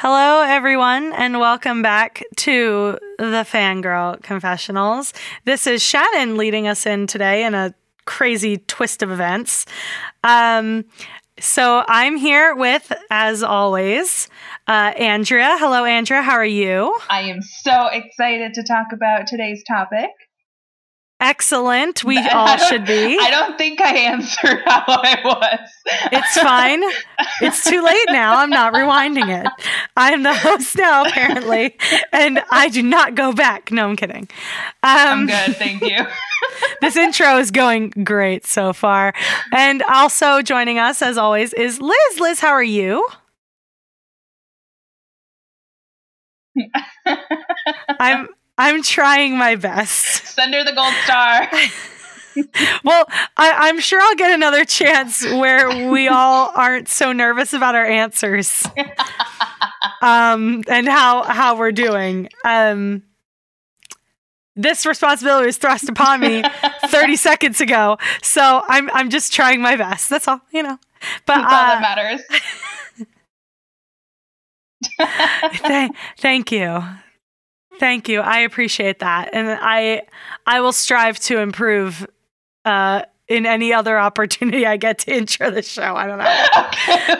Hello, everyone, and welcome back to the Fangirl Confessionals. This is Shannon leading us in today in a crazy twist of events. Um, so I'm here with, as always, uh, Andrea. Hello, Andrea. How are you? I am so excited to talk about today's topic. Excellent. We all should be. I don't think I answered how I was. It's fine. It's too late now. I'm not rewinding it. I'm the host now, apparently, and I do not go back. No, I'm kidding. Um, I'm good. Thank you. this intro is going great so far. And also joining us, as always, is Liz. Liz, how are you? I'm I'm trying my best. Send her the gold star. well, I, am sure I'll get another chance where we all aren't so nervous about our answers, um, and how how we're doing. Um, this responsibility was thrust upon me 30 seconds ago, so I'm I'm just trying my best. That's all, you know. But That's all uh, that matters. th- thank you. Thank you. I appreciate that. And I I will strive to improve uh in any other opportunity I get to intro the show. I don't know. Okay,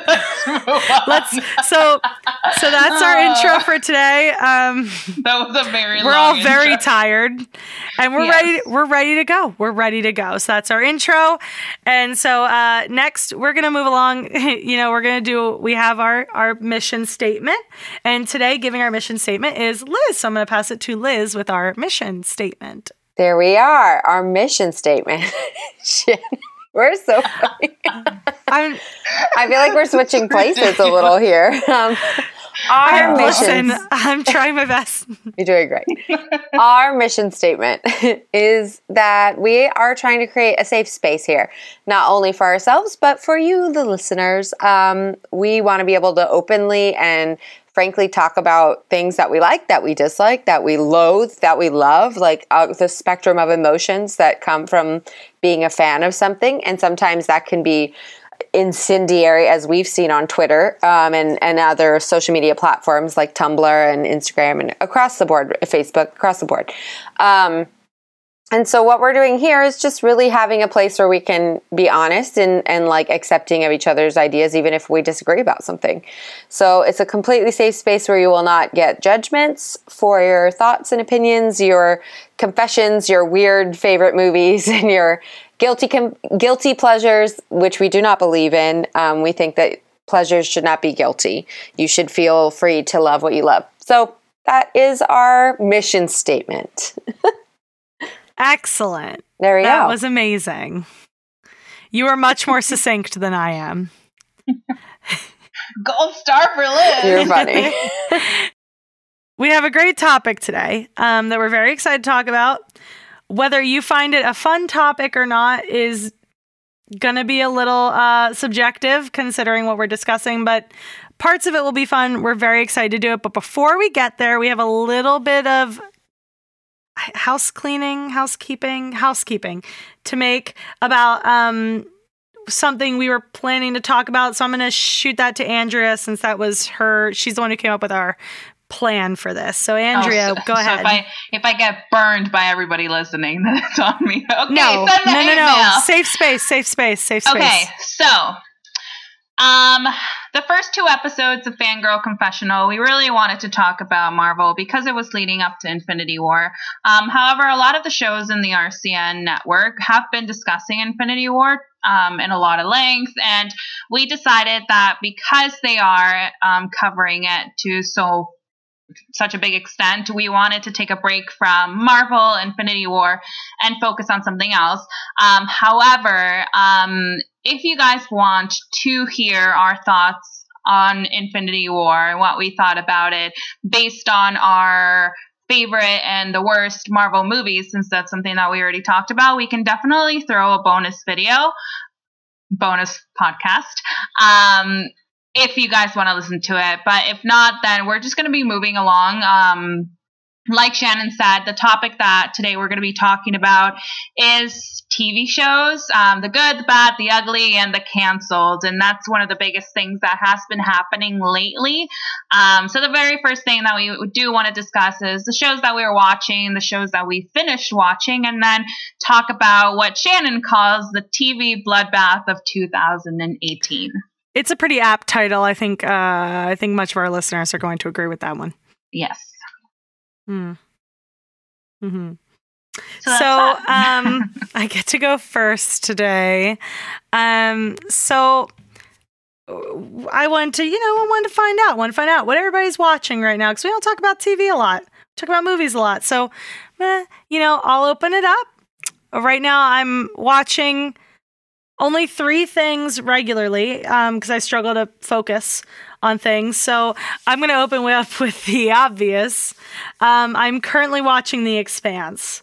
let's, let's so so that's our intro for today. Um, that was a very we're all very intro. tired, and we're yes. ready. We're ready to go. We're ready to go. So that's our intro, and so uh, next we're gonna move along. You know, we're gonna do. We have our our mission statement, and today giving our mission statement is Liz. So I'm gonna pass it to Liz with our mission statement. There we are, our mission statement. we're so funny. i feel like we're switching places a little here. Um, our mission. I'm trying my best. You're doing great. our mission statement is that we are trying to create a safe space here, not only for ourselves, but for you, the listeners. Um, we want to be able to openly and frankly talk about things that we like, that we dislike, that we loathe, that we love, like uh, the spectrum of emotions that come from being a fan of something. And sometimes that can be incendiary, as we've seen on Twitter um, and, and other social media platforms like Tumblr and Instagram and across the board, Facebook, across the board. Um, and so what we're doing here is just really having a place where we can be honest and, and like accepting of each other's ideas even if we disagree about something. So it's a completely safe space where you will not get judgments for your thoughts and opinions your confessions your weird favorite movies and your guilty com- guilty pleasures which we do not believe in. Um, we think that pleasures should not be guilty. You should feel free to love what you love. So that is our mission statement Excellent. There you that go. That was amazing. You are much more succinct than I am. Gold star for Liz. You're funny. we have a great topic today um, that we're very excited to talk about. Whether you find it a fun topic or not is going to be a little uh, subjective considering what we're discussing, but parts of it will be fun. We're very excited to do it. But before we get there, we have a little bit of house cleaning, housekeeping, housekeeping to make about um, something we were planning to talk about. So I'm going to shoot that to Andrea since that was her. She's the one who came up with our plan for this. So Andrea, oh, so, go so ahead. If I if I get burned by everybody listening, then it's on me. Okay, no, no, no, no. Safe space, safe space, safe space. Okay, so um, the first two episodes of Fangirl Confessional, we really wanted to talk about Marvel because it was leading up to Infinity War. Um, however, a lot of the shows in the RCN network have been discussing Infinity War um, in a lot of length, and we decided that because they are um, covering it to so such a big extent, we wanted to take a break from Marvel, Infinity War, and focus on something else. Um, however, um, if you guys want to hear our thoughts on Infinity War and what we thought about it based on our favorite and the worst Marvel movies, since that's something that we already talked about, we can definitely throw a bonus video, bonus podcast. Um, if you guys want to listen to it. But if not, then we're just going to be moving along. Um, like Shannon said, the topic that today we're going to be talking about is TV shows um, the good, the bad, the ugly, and the canceled. And that's one of the biggest things that has been happening lately. Um, so, the very first thing that we do want to discuss is the shows that we were watching, the shows that we finished watching, and then talk about what Shannon calls the TV bloodbath of 2018. It's a pretty apt title. I think. Uh, I think much of our listeners are going to agree with that one. Yes. Hmm. Hmm. So, so um, I get to go first today. Um, so I want to, you know, I want to find out, want to find out what everybody's watching right now because we don't talk about TV a lot, talk about movies a lot. So, eh, you know, I'll open it up. Right now, I'm watching only three things regularly because um, I struggle to focus on things. So I'm going to open up with the obvious. Um, I'm currently watching The Expanse.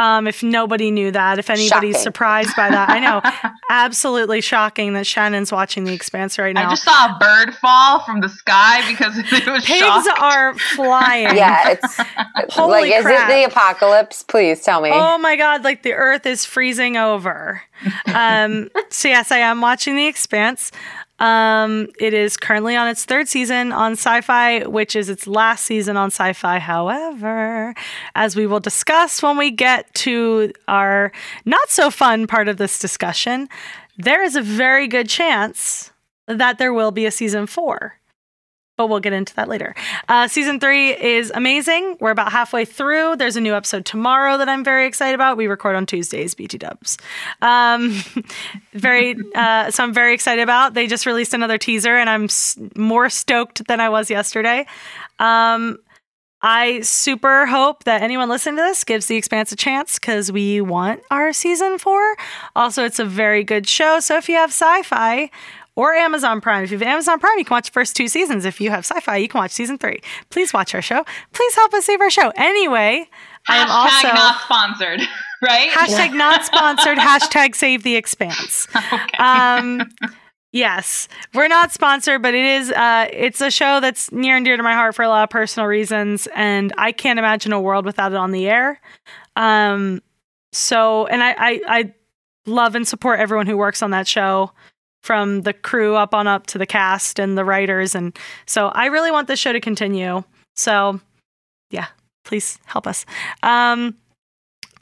Um, if nobody knew that, if anybody's shocking. surprised by that, I know. Absolutely shocking that Shannon's watching The Expanse right now. I just saw a bird fall from the sky because it was Pigs shocked. are flying. yeah, it's Holy like, crap. is it the apocalypse? Please tell me. Oh my God, like the earth is freezing over. Um, so, yes, I am watching The Expanse. Um, it is currently on its third season on sci fi, which is its last season on sci fi. However, as we will discuss when we get to our not so fun part of this discussion, there is a very good chance that there will be a season four but we'll get into that later. Uh, season three is amazing. We're about halfway through. There's a new episode tomorrow that I'm very excited about. We record on Tuesdays, BT Dubs. Um, very, uh, so I'm very excited about. They just released another teaser, and I'm s- more stoked than I was yesterday. Um, I super hope that anyone listening to this gives The Expanse a chance because we want our season four. Also, it's a very good show. So if you have Syfy, or Amazon Prime. If you have Amazon Prime, you can watch the first two seasons. If you have sci fi, you can watch season three. Please watch our show. Please help us save our show. Anyway, I am also not sponsored, right? Hashtag not sponsored. hashtag save the expanse. Okay. Um, yes, we're not sponsored, but it is. Uh, it's a show that's near and dear to my heart for a lot of personal reasons, and I can't imagine a world without it on the air. Um, so, and I, I, I love and support everyone who works on that show from the crew up on up to the cast and the writers. And so I really want this show to continue. So yeah, please help us. Um,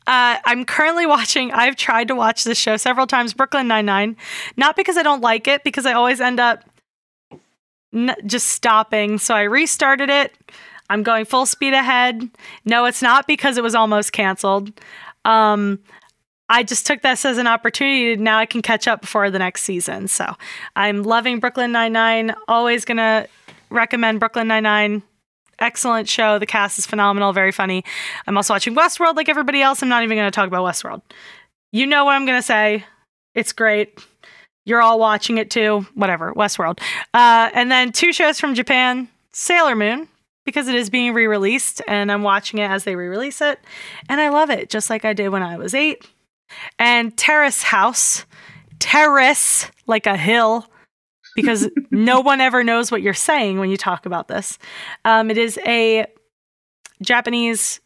uh, I'm currently watching. I've tried to watch this show several times, Brooklyn Nine Nine, not because I don't like it, because I always end up n- just stopping. So I restarted it. I'm going full speed ahead. No, it's not because it was almost canceled. Um, I just took this as an opportunity. Now I can catch up before the next season. So I'm loving Brooklyn Nine Nine. Always gonna recommend Brooklyn Nine Nine. Excellent show. The cast is phenomenal. Very funny. I'm also watching Westworld like everybody else. I'm not even gonna talk about Westworld. You know what I'm gonna say. It's great. You're all watching it too. Whatever. Westworld. Uh, and then two shows from Japan. Sailor Moon, because it is being re-released and I'm watching it as they re-release it and I love it just like I did when I was 8 and Terrace House, terrace like a hill, because no one ever knows what you're saying when you talk about this. Um, it is a Japanese,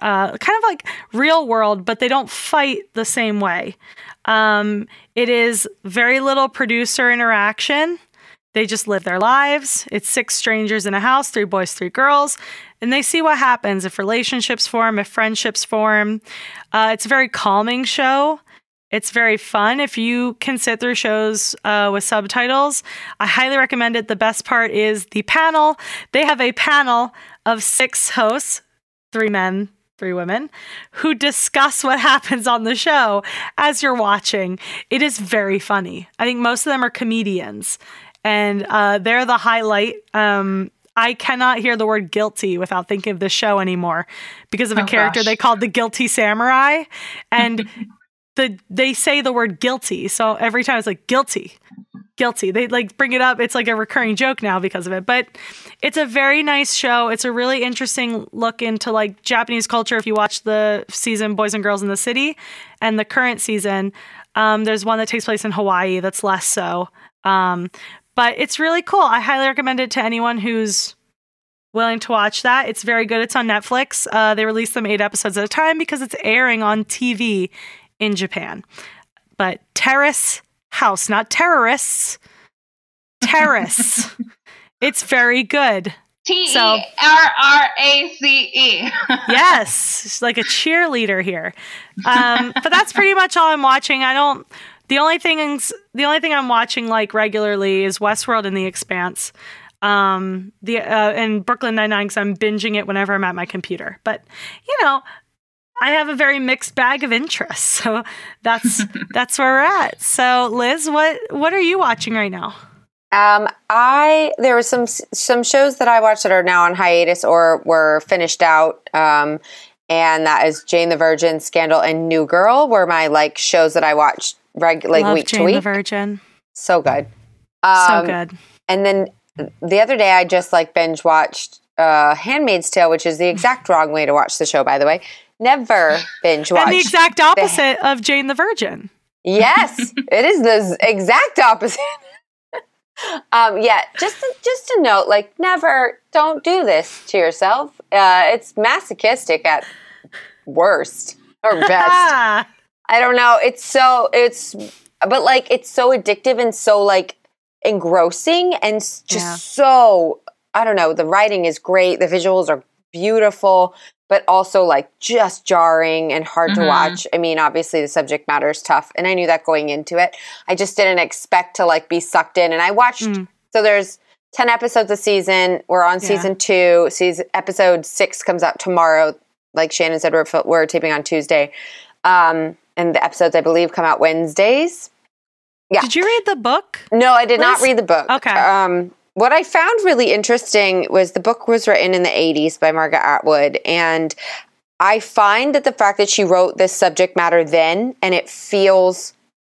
uh, kind of like real world, but they don't fight the same way. Um, it is very little producer interaction. They just live their lives. It's six strangers in a house, three boys, three girls, and they see what happens if relationships form, if friendships form. Uh, it's a very calming show. It's very fun. If you can sit through shows uh, with subtitles, I highly recommend it. The best part is the panel. They have a panel of six hosts, three men, three women, who discuss what happens on the show as you're watching. It is very funny. I think most of them are comedians and uh, they're the highlight. Um, I cannot hear the word guilty without thinking of this show anymore because of a oh, character gosh. they called the guilty samurai, and the they say the word guilty. So every time it's like guilty, guilty. They like bring it up. It's like a recurring joke now because of it. But it's a very nice show. It's a really interesting look into like Japanese culture. If you watch the season Boys and Girls in the City and the current season, um, there's one that takes place in Hawaii that's less so. Um, but it's really cool. I highly recommend it to anyone who's willing to watch that. It's very good. It's on Netflix. Uh, they release them eight episodes at a time because it's airing on TV in Japan. But Terrace House, not terrorists, Terrace. it's very good. T E R R A C E. yes, like a cheerleader here. Um, but that's pretty much all I'm watching. I don't. The only things, the only thing I'm watching like regularly is Westworld and The Expanse. Um, the uh, and Brooklyn Nine Nine because I'm binging it whenever I'm at my computer. But you know, I have a very mixed bag of interests, so that's that's where we're at. So, Liz, what what are you watching right now? Um, I there were some some shows that I watched that are now on hiatus or were finished out. Um, and that is Jane the Virgin, Scandal, and New Girl were my like shows that I watched reg- like Love week Jane to week. the Virgin. So good. so Um, good. And then the other day, I just like binge watched uh, *Handmaid's Tale*, which is the exact wrong way to watch the show, by the way. Never binge watch. And the exact opposite of Jane the Virgin. yes, it is the exact opposite. um, yeah, just to, just a note, like never, don't do this to yourself. Uh, it's masochistic at worst or best. I don't know. It's so it's but like it's so addictive and so like engrossing and just Yeah. so I don't know. The writing is great. The visuals are beautiful, but also like just jarring and hard to Mhm. watch. I mean, obviously the subject matter is tough, and I knew that going into it. I just didn't expect to like be sucked in, and I watched. Mm. So there's. 10 episodes a season. We're on Yeah. season two. Season episode six comes out tomorrow. Like Shannon said, we're, we're taping on Tuesday. Um, and the episodes, I believe, come out Wednesdays. Yeah. Did you read the book? No, I did not read the book. Okay. Um, what I found really interesting was the book was written in the 80s by Margaret Atwood. And I find that the fact that she wrote this subject matter then and it feels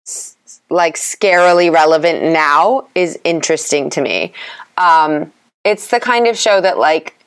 s- like scarily relevant now is interesting to me. Um, it's the kind of show that like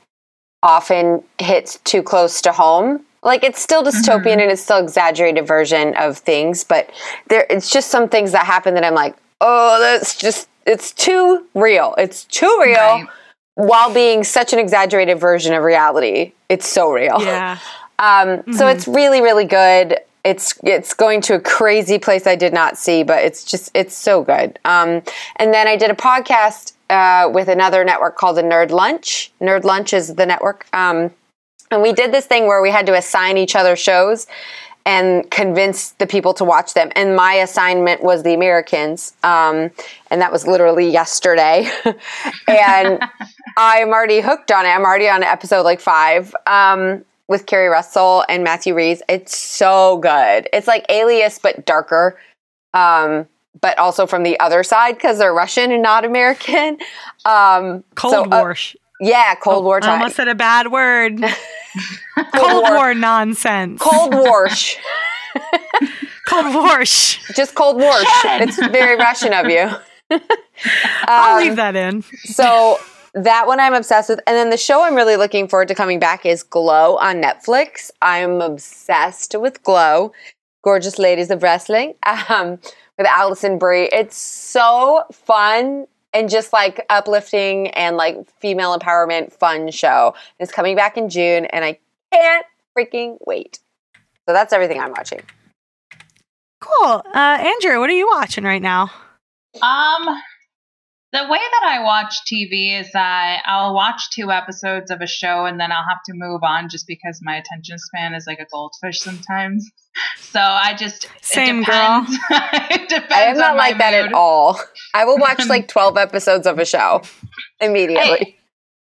often hits too close to home. Like it's still dystopian and it's still exaggerated version of things, but there it's just some things that happen that I'm like, oh, that's just it's too real. It's too real Right. while being such an exaggerated version of reality. It's so real. Yeah. Um, So it's really, really good. It's it's going to a crazy place I did not see, but it's just it's so good. Um, and then I did a podcast uh, with another network called the Nerd Lunch. Nerd Lunch is the network, um, and we did this thing where we had to assign each other shows and convince the people to watch them. And my assignment was the Americans, um, and that was literally yesterday. and I'm already hooked on it. I'm already on episode like five um, with Keri Russell and Matthew Rhys. It's so good. It's like Alias but darker, um, but also from the other side because they're Russian and not American. Um, Cold so, uh, War. Yeah, Cold War I almost said a bad word. Cold Cold War. War nonsense. Cold War. sh- Cold War. sh- Just Cold War. sh- It's very Russian of you. I'll Um, leave that in. So that one I'm obsessed with. And then the show I'm really looking forward to coming back is Glow on Netflix. I'm obsessed with Glow. Gorgeous Ladies of Wrestling um, with Alison Brie. It's so fun and just like uplifting and like female empowerment fun show. It's coming back in June and I can't freaking wait. So that's everything I'm watching. Cool. Uh, Andrea, what are you watching right now? Um, the way that I watch TV is that I'll watch two episodes of a show and then I'll have to move on just because my attention span is like a goldfish sometimes. So I just it Same girl. it depends. I am not on my like that at all. I will watch like 12 episodes of a show immediately.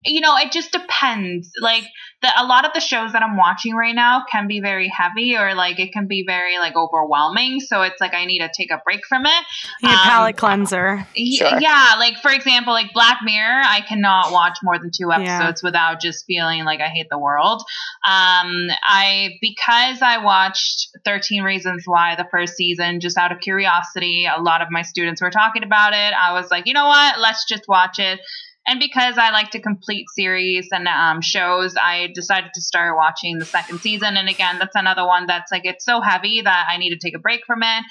You know, it just depends. Like the a lot of the shows that I'm watching right now can be very heavy or like it can be very like overwhelming. So it's like I need to take a break from it. Your Um, palate cleanser. Y- Sure. Yeah, like for example, like Black Mirror, I cannot watch more than two Yeah. episodes without just feeling like I hate the world. Um, I because I watched Thirteen Reasons Why the first season just out of curiosity. A lot of my students were talking about it. I was like, you know what? Let's just watch it. And because I like to complete series and um, shows, I decided to start watching the second season. And again, that's another one that's like it's so heavy that I need to take a break from it.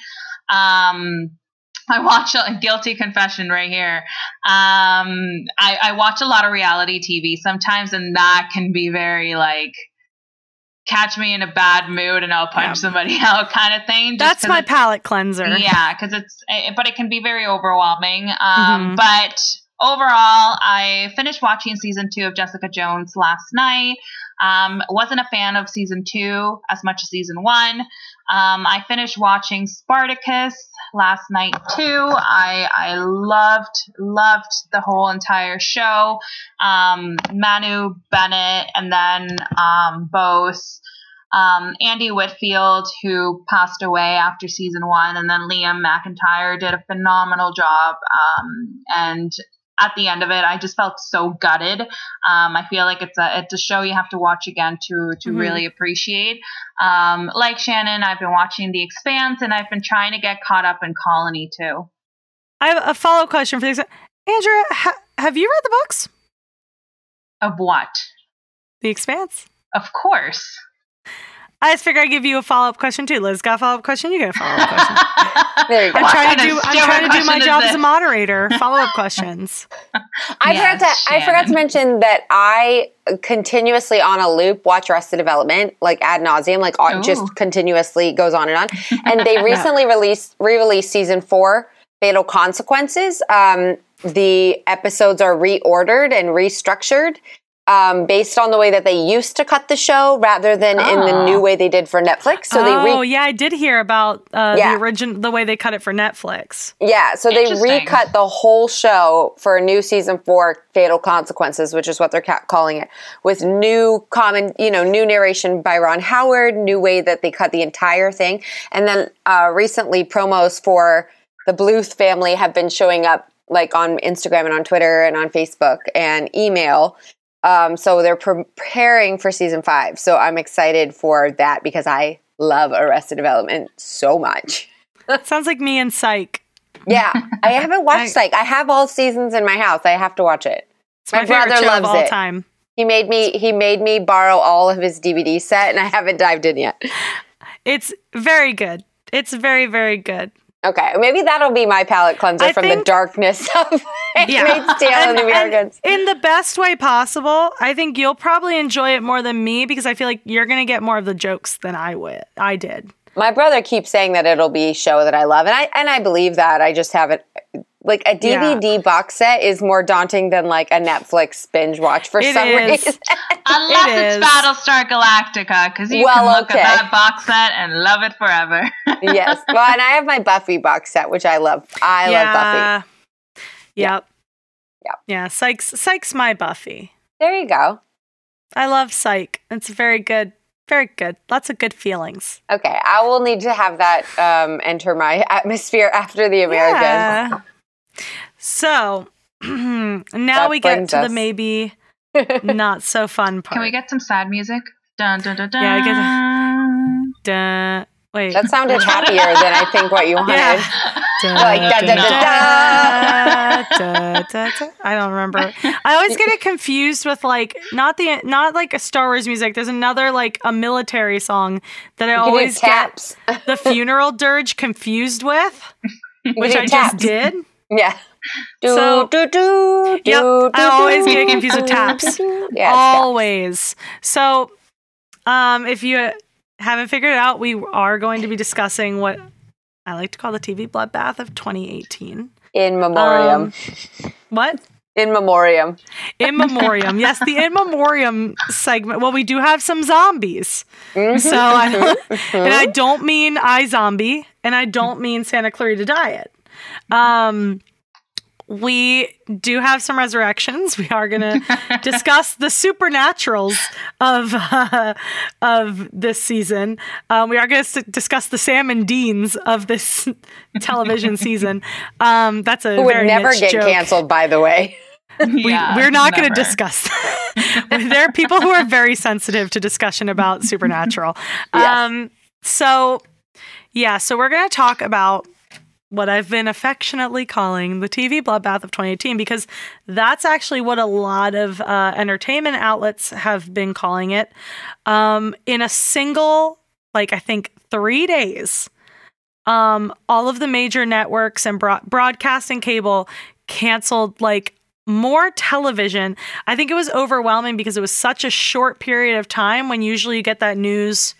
Um, I watch a guilty confession right here. Um, I, I watch a lot of reality TV sometimes, and that can be very like catch me in a bad mood and I'll punch yeah. somebody out kind of thing. That's my palate cleanser. Yeah, because it's, eh, but it can be very overwhelming. Um, mm-hmm. But overall, I finished watching season two of Jessica Jones last night. Um, wasn't a fan of season two as much as season one. Um, I finished watching Spartacus last night too. I I loved loved the whole entire show. Um, Manu Bennett and then um, both um, Andy Whitfield, who passed away after season one, and then Liam McIntyre did a phenomenal job. Um, and at the end of it, I just felt so gutted. Um, I feel like it's a it's a show you have to watch again to to mm-hmm. really appreciate. Um, like Shannon, I've been watching The Expanse, and I've been trying to get caught up in Colony too. I have a follow up question for this. Andrea, ha- have you read the books? Of what? The Expanse. Of course. I just figure I give you a follow up question too. Liz got a follow up question. You get a follow up question. there you go. I'm trying to do. I'm trying to do my job as a moderator. Follow up questions. I yes, forgot to. Shannon. I forgot to mention that I continuously on a loop watch Arrested Development like ad nauseum, like Ooh. just continuously goes on and on. And they recently released re-released season four, Fatal Consequences. Um, the episodes are reordered and restructured um, based on the way that they used to cut the show rather than oh. in the new ah. way they did for Netflix. So oh, they re- yeah, I did hear about uh, yeah. the original the way they cut it for Netflix. Yeah, so they recut the whole show for a new season four, Fatal Consequences, which is what they're ca- calling it, with new common, you know, new narration by Ron Howard, new way that they cut the entire thing, and then uh, recently promos for the Bluth family have been showing up like on Instagram and on Twitter and on Facebook and email um, so they're preparing for season five. So I'm excited for that because I love Arrested Development so much. Sounds like me and Psych. Yeah, I haven't watched I, Psych. I have all seasons in my house. I have to watch it. my, my brother loves it. Time. He made me. He made me borrow all of his DVD set, and I haven't dived in yet. It's very good. It's very very good. Okay, maybe that'll be my palate cleanser I from think, the darkness of Handmaid's Tale and, and the Americans. in the best way possible. I think you'll probably enjoy it more than me because I feel like you're going to get more of the jokes than I would. I did. My brother keeps saying that it'll be a show that I love, and I and I believe that. I just haven't like a DVD yeah. box set is more daunting than like a Netflix binge watch for it some is. reason. Unless it it's is. Battlestar Galactica, because you well, can look okay. at that box set and love it forever. yes. Well, and I have my Buffy box set, which I love. I yeah. love Buffy. Yep. Yep. Yeah. Psych's Psych's my Buffy. There you go. I love Psych. It's very good. Very good. Lots of good feelings. Okay, I will need to have that um, enter my atmosphere after the American. Yeah. So now that we get to us. the maybe not so fun part. Can we get some sad music? Dun dun dun dun. Yeah, I get dun. Wait. That sounded happier than I think what you wanted. Yeah. Da, like da da da, da, da, I don't remember. I always get it confused with like not the not like a Star Wars music. There's another like a military song that I always get the funeral dirge confused with, which I taps. just did. Yeah. Do, so, do, do, yep, do, I always get confused with taps. Yeah, always. So, um, if you haven't figured it out, we are going to be discussing what I like to call the TV bloodbath of 2018. In memoriam. Um, what? In memoriam. In memoriam. yes, the in memoriam segment. Well, we do have some zombies. Mm-hmm, so I mm-hmm. and I don't mean iZombie, and I don't mean Santa Clarita Diet. Um, we do have some resurrections. We are going to discuss the supernaturals of uh, of this season. Um, we are going to s- discuss the Sam and Deans of this television season. Um, that's a Who would never get joke. canceled, by the way. we, yeah, we're not going to discuss there are people who are very sensitive to discussion about supernatural. Yes. Um, so, yeah, so we're going to talk about what I've been affectionately calling the TV bloodbath of 2018 because that's actually what a lot of uh, entertainment outlets have been calling it. Um, in a single, like I think three days, um, all of the major networks and broadcasting cable canceled like more television. I think it was overwhelming because it was such a short period of time when usually you get that news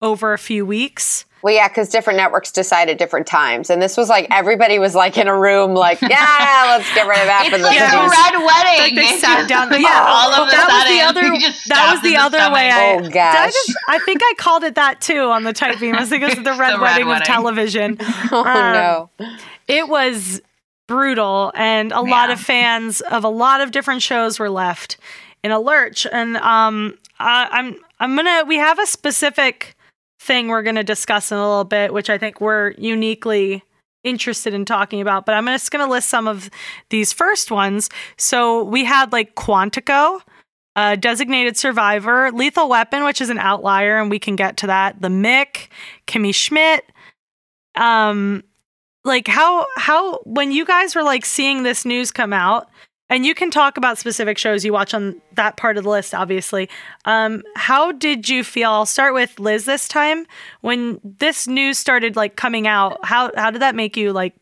over a few weeks. Well, yeah, because different networks decide at different times, and this was like everybody was like in a room, like, yeah, let's get rid of that. It's like a red wedding. Like they sat down. Yeah, all of a that was the sudden, other. That was the other stomach. way. I, Oh, gosh. I, just, I think I called it that too on the type beam. I think it was the red red wedding of television. oh Um, no. It was brutal, and a lot of fans of a lot of different shows were left in a lurch. And um, I, I'm I'm gonna. We have a specific thing we're gonna discuss in a little bit, which I think we're uniquely interested in talking about. But I'm just gonna list some of these first ones. So we had like Quantico. Uh, designated survivor, lethal weapon, which is an outlier, and we can get to that. The Mick, Kimmy Schmidt, um, like how how when you guys were like seeing this news come out and you can talk about specific shows you watch on that part of the list obviously. Um how did you feel? I'll start with liz this time. When this news started like coming out how how did that make you like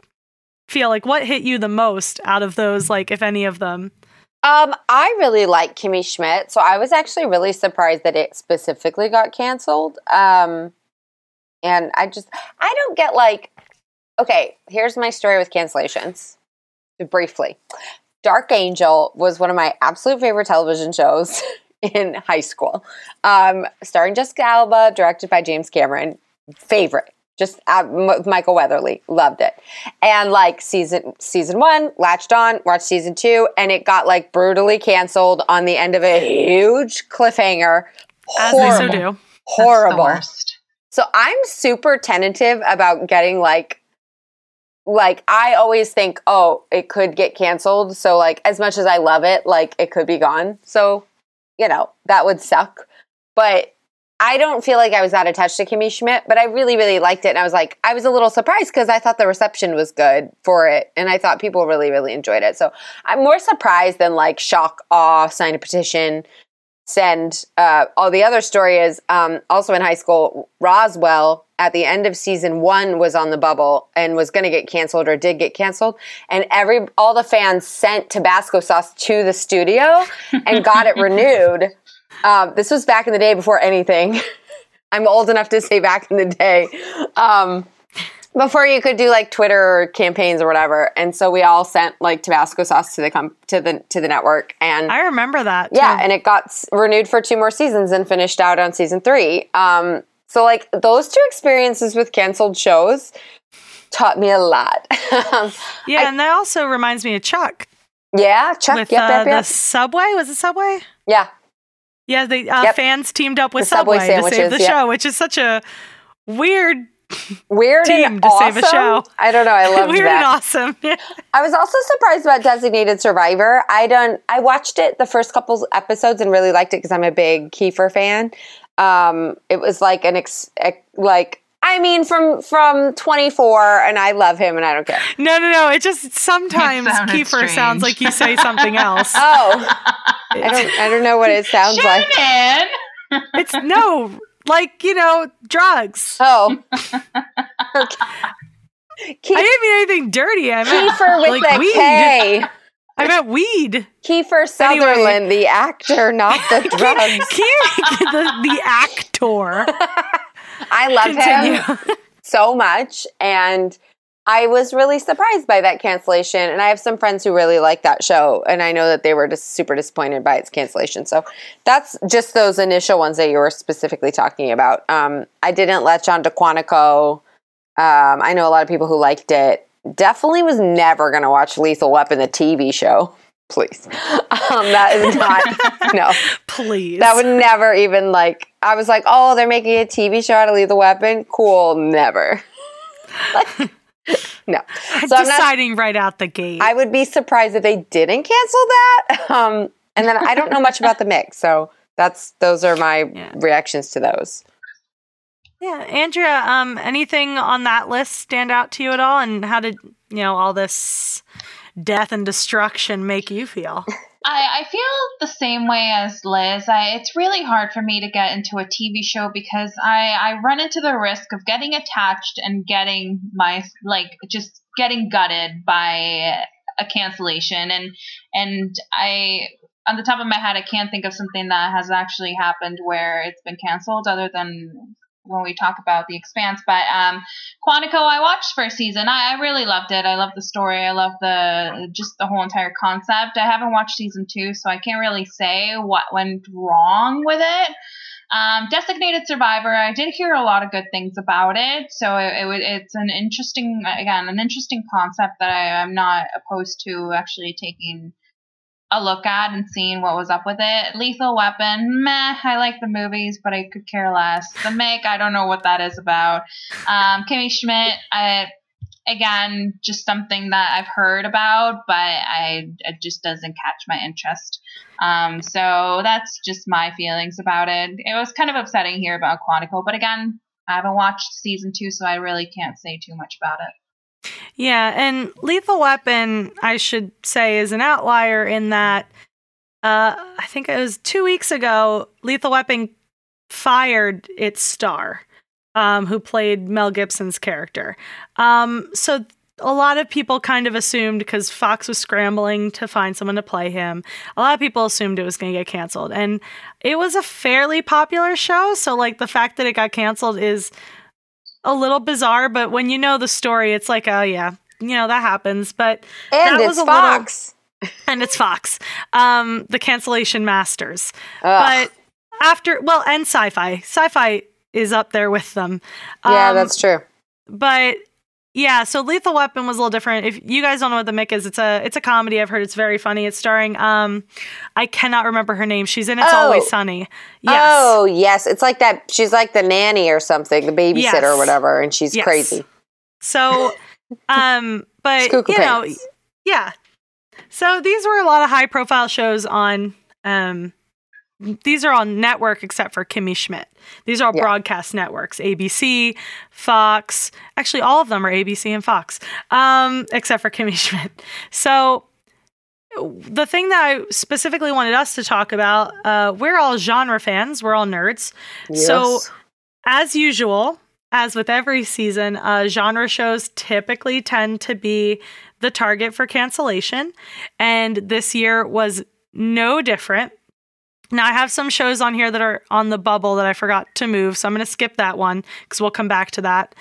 feel? Like what hit you the most out of those like if any of them? Um, I really like Kimmy Schmidt, so I was actually really surprised that it specifically got canceled. Um, and I just I don't get like, okay, here's my story with cancellations. Briefly, Dark Angel was one of my absolute favorite television shows in high school. Um, starring Jessica Alba, directed by James Cameron. Favorite. Just uh, M- Michael Weatherly loved it, and like season season one, latched on, watched season two, and it got like brutally canceled on the end of a huge cliffhanger. as they so Horrible. do That's the Horrible. worst. So I'm super tentative about getting like like I always think, oh, it could get canceled. So like as much as I love it, like it could be gone. So, you know, that would suck. But I don't feel like I was that attached to Kimmy Schmidt, but I really, really liked it. And I was like, I was a little surprised because I thought the reception was good for it. And I thought people really, really enjoyed it. So I'm more surprised than like shock, awe, sign a petition, send. Uh, all the other story is um, also in high school, Roswell at the end of season one was on the bubble and was going to get canceled or did get canceled. And every all the fans sent Tabasco sauce to the studio and got it renewed. Um, this was back in the day before anything. I'm old enough to say back in the day. Um, before you could do like Twitter campaigns or whatever, and so we all sent like Tabasco sauce to the com- to the to the network, and i remember that yeah, and it got s- renewed for two more seasons and finished out on season three. Um, so like those two experiences with canceled shows taught me a lot. Um, yeah I- and that also reminds me of chuck yeah, Chuck. with yep, uh, yep, the subway was it subway Yeah, Yeah, the uh, Yep. fans teamed up with The Subway Subway, to save the yep. show, which is such a weird, weird Team and to awesome. save a show. I don't know. I loved weird that. and awesome. I was also surprised about Designated Survivor. I don't. I watched it the first couple episodes and really liked it because I'm a big Kiefer fan. Um, it was like an ex, ex- like I mean from from 24, and I love him, and I don't care. no, no, no. It just sometimes It sounded Kiefer sounds like you say something else. Oh, I don't. I don't know what it sounds like. Shannon! it's no, like you know, drugs. Oh, okay. I didn't mean anything dirty. I meant Kiefer with like the weed. K. I meant weed. Kiefer Sutherland, the actor, not the drugs. Ke- the, the actor. I love Continue. him so much, and I was really surprised by that cancellation. And I have some friends who really like that show, and I know that they were just super disappointed by its cancellation. So that's just those initial ones that you were specifically talking about. Um, I didn't latch on to Quantico. Um, I know a lot of people who liked it. Definitely was never going to watch Lethal Weapon, the TV show. Please, um, that is not no. Please. That would never even like. I was like, oh, they're making a TV show out of Lethal Weapon. Cool, never. no. So I'm not- deciding right out the gate. I would be surprised if they didn't cancel that. Um, and then I don't know much about the mix, so that's those are my Yeah. reactions to those. Yeah, Andrea, um, anything on that list stand out to you at all? And how did you know all this death and destruction make you feel? I, I feel the same way as Liz. I, it's really hard for me to get into a TV show because I, I run into the risk of getting attached and getting my like just getting gutted by a cancellation and and I on the top of my head I can't think of something that has actually happened where it's been canceled other than when we talk about the expanse but um quantico i watched first season. I, I really loved it. I love the story. I love the just the whole entire concept. I haven't watched season two so i can't really say what went wrong with it. Um, Designated Survivor, I did hear a lot of good things about it, so it, it, it's an interesting, again, an interesting concept that I, I'm not opposed to actually taking a look at and seeing what was up with it. Lethal Weapon, meh. I like the movies, but I could care less. The Make, I don't know what that is about. Um, Kimmy Schmidt, I again just something that I've heard about, but I it just doesn't catch my interest. Um, so that's just my feelings about it. It was kind of upsetting here about Quantico, but again, I haven't watched season two, so I really can't say too much about it. Yeah, and Lethal Weapon, I should say, is an outlier in that uh, I think it was two weeks ago, Lethal Weapon fired its star, um, who played Mel Gibson's character. Um, so a lot of people kind of assumed because Fox was scrambling to find someone to play him, a lot of people assumed it was going to get canceled. And it was a fairly popular show. So, like, the fact that it got canceled is a little bizarre, but when you know the story, it's like, oh yeah, you know that happens. But and that it's Fox, little, and it's Fox, um, the cancellation masters. Ugh. But after, well, and Sci-Fi, Sci-Fi is up there with them. Yeah, um, that's true. But yeah, so Lethal Weapon was a little different. If you guys don't know what the Mick is, it's a it's a comedy. I've heard it's very funny. It's starring um I cannot remember her name. She's in It's oh. Always Sunny. Yes. Oh, yes. It's like that she's like the nanny or something, the babysitter yes. or whatever, and she's yes. crazy. So um but you know, yeah. So these were a lot of high profile shows on um these are all network except for Kimmy Schmidt. These are all yeah. broadcast networks ABC, Fox. Actually, all of them are ABC and Fox, um, except for Kimmy Schmidt. So, the thing that I specifically wanted us to talk about, uh, we're all genre fans, we're all nerds. Yes. So, as usual, as with every season, uh, genre shows typically tend to be the target for cancellation. And this year was no different. Now, I have some shows on here that are on the bubble that I forgot to move, so I'm going to skip that one because we'll come back to that.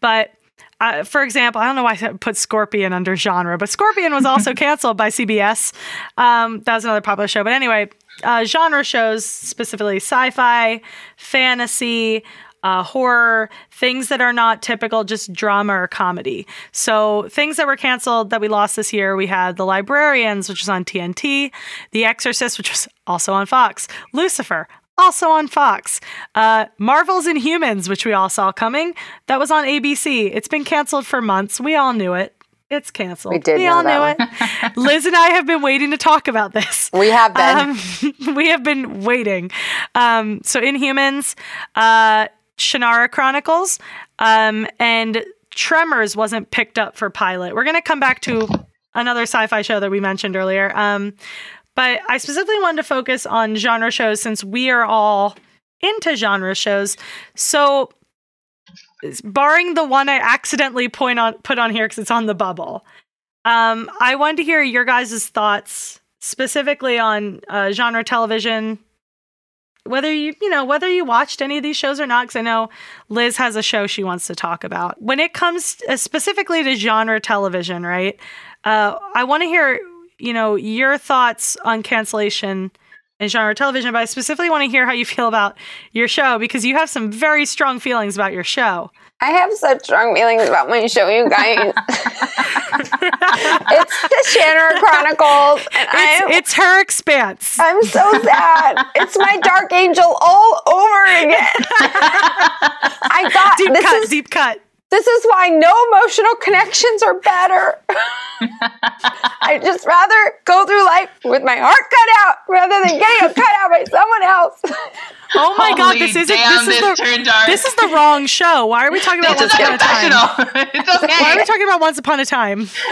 But uh, for example, I don't know why I put Scorpion under genre, but Scorpion was also canceled by CBS. Um, that was another popular show. But anyway, uh, genre shows, specifically sci fi, fantasy, uh, horror, things that are not typical, just drama or comedy. So, things that were canceled that we lost this year, we had The Librarians, which was on TNT, The Exorcist, which was also on Fox, Lucifer, also on Fox. Uh, Marvel's Inhumans, which we all saw coming, that was on ABC. It's been canceled for months. We all knew it. It's canceled. We did. We all knew it. Liz and I have been waiting to talk about this. We have been. Um, we have been waiting. Um, so, Inhumans, uh, Shannara Chronicles, um, and Tremors wasn't picked up for pilot. We're going to come back to another sci-fi show that we mentioned earlier. Um, but I specifically wanted to focus on genre shows since we are all into genre shows. So, barring the one I accidentally point on put on here because it's on the bubble, um, I wanted to hear your guys' thoughts specifically on uh, genre television whether you you know whether you watched any of these shows or not because i know liz has a show she wants to talk about. When it comes uh, specifically to genre television right uh, i want to hear you know your thoughts on cancellation in genre television but i specifically want to hear how you feel about your show because you have some very strong feelings about your show I have such strong feelings about my show, you guys. it's the Shannara Chronicles, and it's, her expanse. I'm so sad. it's my Dark Angel all over again. I got deep this cut, is, deep cut. This is why no emotional connections are better. I'd just rather go through life with my heart cut out rather than getting it cut out by someone else. Oh my god, this isn't damn, this is this the this is the wrong show. Why are we talking about This Once Upon a Time? it's okay. Why are we talking about Once Upon a Time?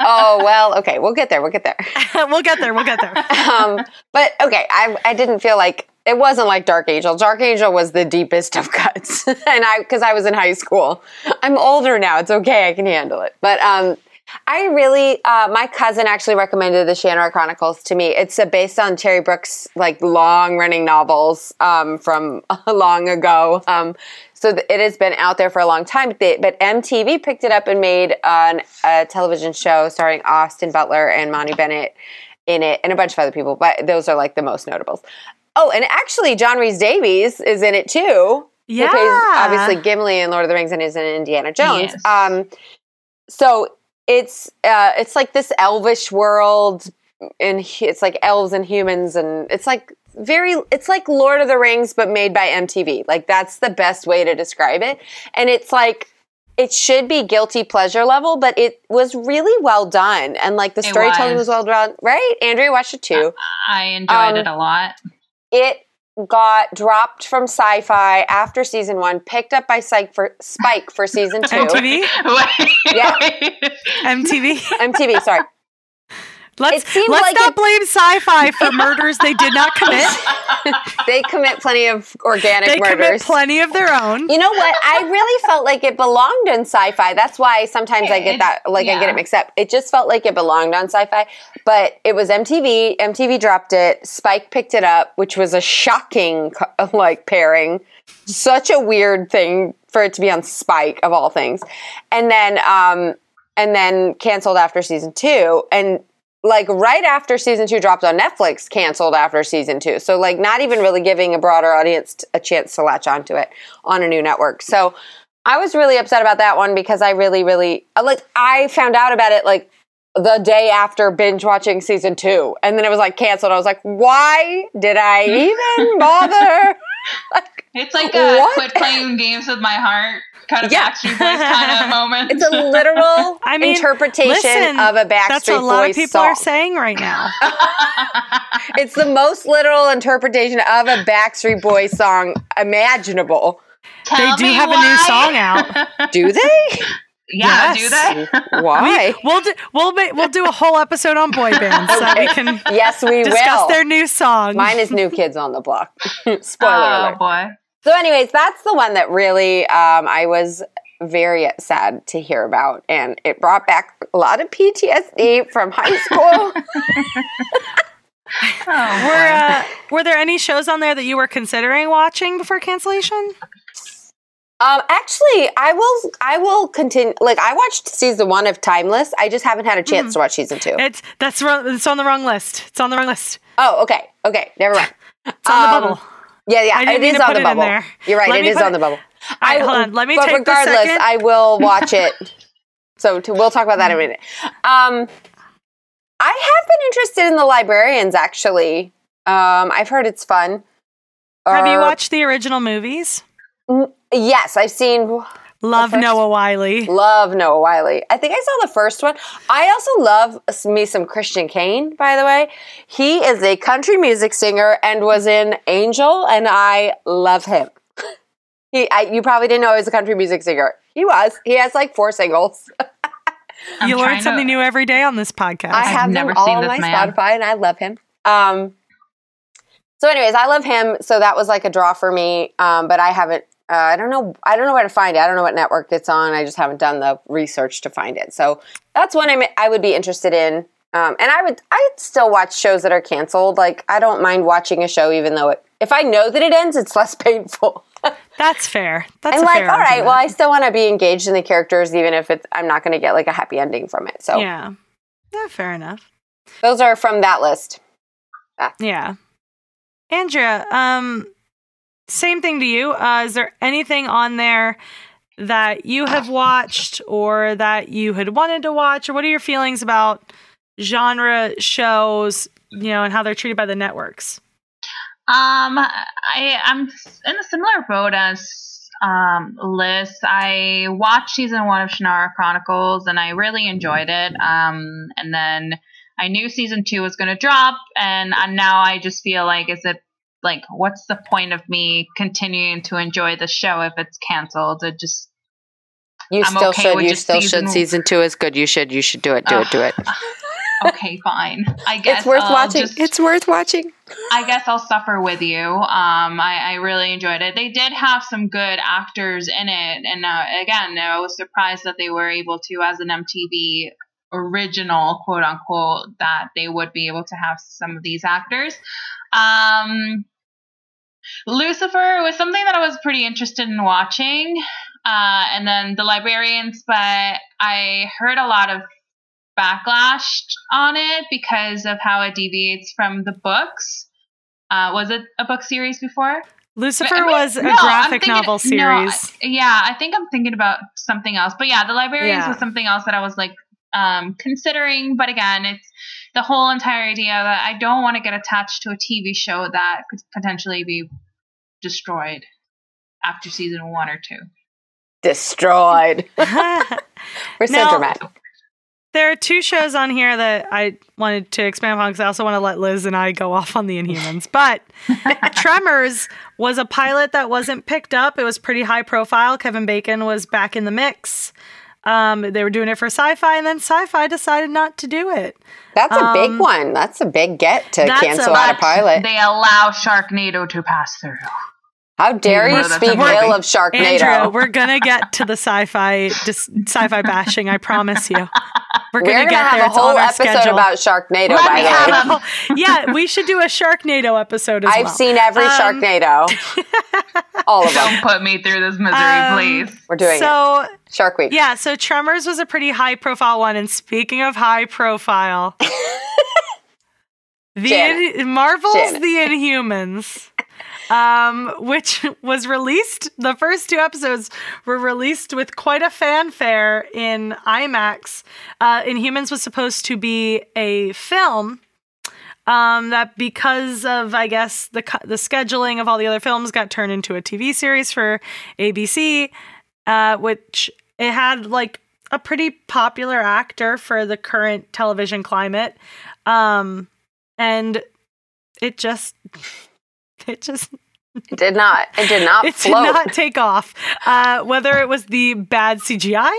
oh well, okay, we'll get there. We'll get there. we'll get there. We'll get there. Um, but okay, I I didn't feel like it wasn't like Dark Angel. Dark Angel was the deepest of cuts, and I because I was in high school. I'm older now. It's okay. I can handle it. But um, I really, uh, my cousin actually recommended the Shannara Chronicles to me. It's uh, based on Terry Brooks' like long running novels um, from long ago. Um, so th- it has been out there for a long time. They, but MTV picked it up and made an, a television show starring Austin Butler and Manu Bennett in it, and a bunch of other people. But those are like the most notables. Oh, and actually, John Rhys-Davies is in it too. Yeah. Plays obviously Gimli in Lord of the Rings and is in Indiana Jones. Yes. Um, so it's uh, it's like this elvish world, and it's like elves and humans, and it's like very it's like Lord of the Rings but made by MTV. Like that's the best way to describe it. And it's like it should be guilty pleasure level, but it was really well done, and like the It storytelling was. was. well done. Right, Andrea watched it too. I enjoyed Um, it a lot. It got dropped from Sci-Fi after season one, picked up by Psych for Spike for season two. MTV. Yeah. MTV. MTV, sorry. Let's let's like not it- blame sci-fi for murders they did not commit. They commit plenty of organic They commit murders. plenty of their own. you know what? I really felt like it belonged in sci-fi. That's why sometimes I get that, like I get yeah. it mixed up. It just felt like it belonged on sci-fi, but it was MTV. MTV dropped it. Spike picked it up, which was a shocking like pairing. Such a weird thing for it to be on Spike of all things, and then um, and then canceled after season two, and like right after season two dropped on Netflix, canceled after season two. So like not even really giving a broader audience a chance to latch onto it on a new network. So I was really upset about that one because I really, really uh, like I found out about it like the day after binge watching season two, and then it was like canceled. I was like, why did I even bother? like, It's like a What? quit playing games with my heart kind of Yeah. Backstreet Boys kind of moment. It's a literal I mean, interpretation listen, of a Backstreet Boy song. That's what a lot Boys of people song. are saying right now. It's the most literal interpretation of a Backstreet Boys song imaginable. Tell they do me have a new song out. Do they? yeah, Yes. do they? Why? We'll do we'll ma- we'll do a whole episode on boy bands so we can yes, we will. discuss will. their new song. Mine is New Kids on the Block. Spoiler oh alert. boy. So, anyways, that's the one that really um, I was very sad to hear about, and it brought back a lot of PTSD from high school. Oh, were uh, were there any shows on there that you were considering watching before cancellation? um, actually, I will. I will continue. Like, I watched season one of Timeless. I just haven't had a chance to watch season two. It's that's wrong, it's on the wrong list. It's on the wrong list. oh, okay, okay, never mind. It's on Um, the bubble. Yeah, yeah, I it is on the bubble. You're right, Let it is on it- the bubble. Right, hold on. Let me but take regardless. I will watch it. So to, we'll talk about that in a minute. Um, I have been interested in the librarians. Actually, um, I've heard it's fun. Have you watched the original movies? Yes, I've seen. Love first- Noah Wyle. Love Noah Wyle. I think I saw the first one. I also love me some Christian Kane. By the way, he is a country music singer and was in Angel, and I love him. He, I, you probably didn't know he was a country music singer. He was. He has like four singles. You learn trying to- something new every day on this podcast. I have never them all seen on my man. Spotify, and I love him. Um, so, anyways, I love him. So that was like a draw for me. Um, but I haven't. Uh, I don't know. I don't know where to find it. I don't know what network it's on. I just haven't done the research to find it. So that's one I'm, I would be interested in. Um, and I would. I'd still watch shows that are canceled. Like I don't mind watching a show, even though it. If I know that it ends, it's less painful. That's fair. That's I'm like, fair all right, well, I still want to be engaged in the characters, even if it's, I'm not going to get like a happy ending from it. So yeah. Yeah, fair enough. those are from that list. Yeah. Andrea, um, same thing to you. Uh, is there anything on there that you have watched or that you had wanted to watch, or what are your feelings about genre shows, you know, and how they're treated by the networks? Um, I I'm in a similar boat as um Liz. I watched season one of Shannara Chronicles and I really enjoyed it. Um, and then I knew season two was going to drop, and now I just feel like is it like what's the point of me continuing to enjoy the show if it's canceled? It just You I'm still okay should. You still season- should. Season two is good. You should. You should do it. Do it. Do it. okay, fine. I guess It's worth I'll watching. just- It's worth watching. I guess I'll suffer with you. Um, I, I really enjoyed it. They did have some good actors in it, and uh, again, I was surprised that they were able to, as an MTV original, quote unquote, that they would be able to have some of these actors. Um, Lucifer was something that I was pretty interested in watching, uh, and then The Librarians, but I heard a lot of backlash on it because of how it deviates from the books. Uh, was it a book series before? Lucifer I mean, was a no, graphic thinking- novel no, series. yeah, I think I'm thinking about something else. But yeah, The Librarians Yeah. was something else that I was like um, considering. But again, it's the whole entire idea that I don't want to get attached to a TV show that could potentially be destroyed after season one or two. Destroyed. We're so Now- dramatic. There are two shows on here that I wanted to expand upon because I also want to let Liz and I go off on the Inhumans. But Tremors was a pilot that wasn't picked up. It was pretty high profile. Kevin Bacon was back in the mix. Um, they were doing it for sci-fi, and then sci-fi decided not to do it. That's a big um, one. That's a big get to cancel a- out a pilot. They allow Sharknado to pass through. How dare you speak amazing. ill of Sharknado? Andrew, we're gonna get to the sci-fi dis- sci-fi bashing. I promise you. We're We're gonna, gonna get have there. a It's on whole our episode schedule. about Sharknado, Let by me the have way. a- yeah, we should do a Sharknado episode as I've well. seen every Um, Sharknado. All of them. Don't put me through this misery, Um, please. We're doing it. so Shark Week. yeah, so Tremors was a pretty high profile one. And speaking of high profile, the Janet. In- Marvel's Janet. The Inhumans. Um, which was released. The first two episodes were released with quite a fanfare in IMAX. Uh, Inhumans was supposed to be a film, um, that because of I guess the the scheduling of all the other films got turned into a TV series for ABC, uh, which it had like a pretty popular actor for the current television climate, um, and it just it just It did not. It did not it float. did not take off. Uh, whether it was the bad CGI,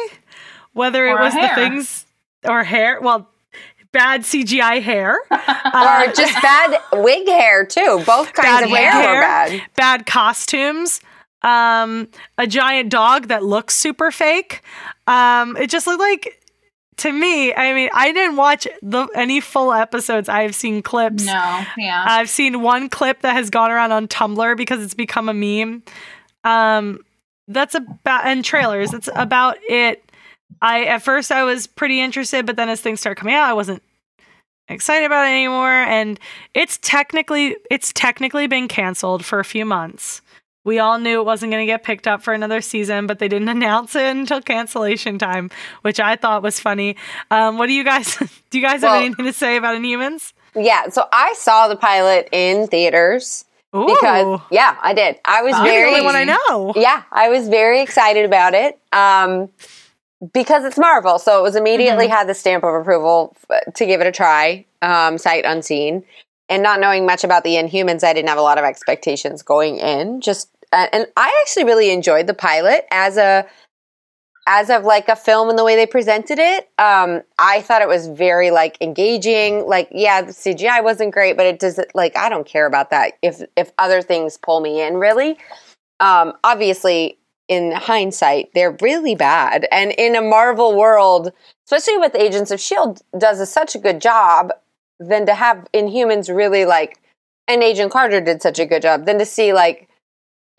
whether it Or was the things or hair, well, bad CGI hair, or uh, just bad wig hair too. Both kinds Bad of hair, hair. were bad. bad costumes, um, a giant dog that looks super fake. Um, it just looked like. To me, I mean, I didn't watch the, any full episodes. I have seen clips. No, yeah. I've seen one clip that has gone around on Tumblr because it's become a meme. Um, that's about and trailers. It's about it. I at first I was pretty interested, but then as things start coming out, I wasn't excited about it anymore. And it's technically it's technically been canceled for a few months. We all knew it wasn't going to get picked up for another season, but they didn't announce it until cancellation time, which I thought was funny. Um, what do you guys do? You guys have anything to say about Inhumans? Yeah, so I saw the pilot in theaters Ooh. because yeah, I did. I was the very only one I know. Yeah, I was very excited about it. Um because it's Marvel, so it was immediately Mm-hmm. had the stamp of approval f- to give it a try, um, sight unseen. And not knowing much about the Inhumans, I didn't have a lot of expectations going in. Just uh, and I actually really enjoyed the pilot as a as of like a film and the way they presented it. Um, I thought it was very like engaging. Like, yeah, the CGI wasn't great, but it doesn't like I don't care about that. If if other things pull me in, really. Um, obviously, in hindsight, they're really bad. And in a Marvel world, especially with Agents of Shield, does a, such a good job. Then to have Inhumans really like, and Agent Carter did such a good job. Then to see like.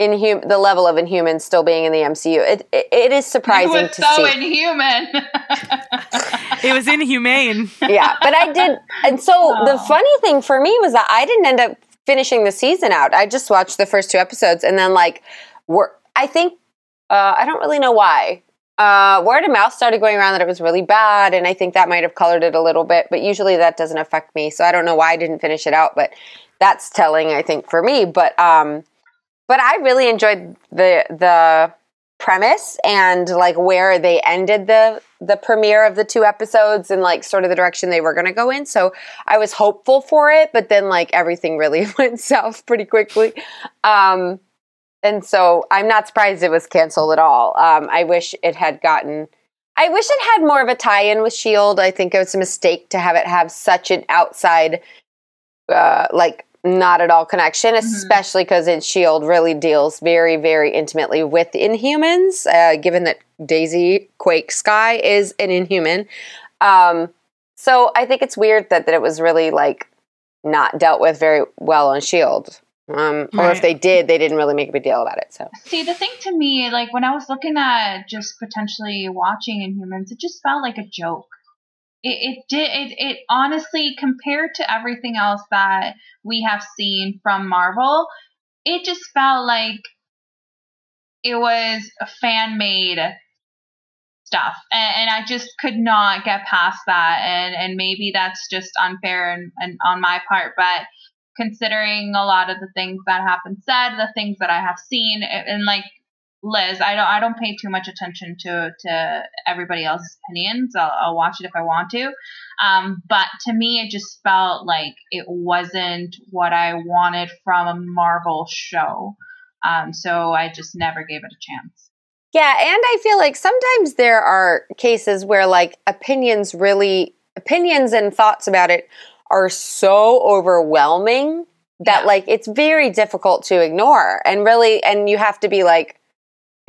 Inhum- the level of Inhumans still being in the MCU, it it, it is It surprising was to so see. inhuman. It was inhumane. yeah, but I did, and so the funny thing for me was that I didn't end up finishing the season out. I just watched the first two episodes, and then like, were I think uh, I don't really know why. Uh, word of mouth started going around that it was really bad, and I think that might have colored it a little bit. But usually that doesn't affect me, so I don't know why I didn't finish it out. But that's telling, I think, for me. But um, but I really enjoyed the the premise and like where they ended the the premiere of the two episodes and like sort of the direction they were going to go in. So I was hopeful for it, but then like everything really went south pretty quickly. Um, and so I'm not surprised it was canceled at all. Um, I wish it had gotten. I wish it had more of a tie-in with Shield. I think it was a mistake to have it have such an outside, uh, like not at all connection, Mm-hmm. especially because in Shield really deals very, very intimately with Inhumans. Uh, given that Daisy Quake Skye is an Inhuman, um, so I think it's weird that that it was really like not dealt with very well on Shield. Um, Or if they did, they didn't really make a big deal about it. So See, the thing to me, like when I was looking at just potentially watching Inhumans, it just felt like a joke. It, it did. It, it honestly, compared to everything else that we have seen from Marvel, it just felt like it was a fan made stuff, and, and I just could not get past that. And and maybe that's just unfair and, and on my part, but considering a lot of the things that have been said, the things that I have seen, and, like Liz, I don't I don't pay too much attention to to everybody else's opinions. I'll, I'll watch it if I want to, um, but to me, it just felt like it wasn't what I wanted from a Marvel show. Um, so I just never gave it a chance. Yeah, and I feel like sometimes there are cases where like opinions really opinions and thoughts about it are so overwhelming that Yeah. like it's very difficult to ignore and really and you have to be like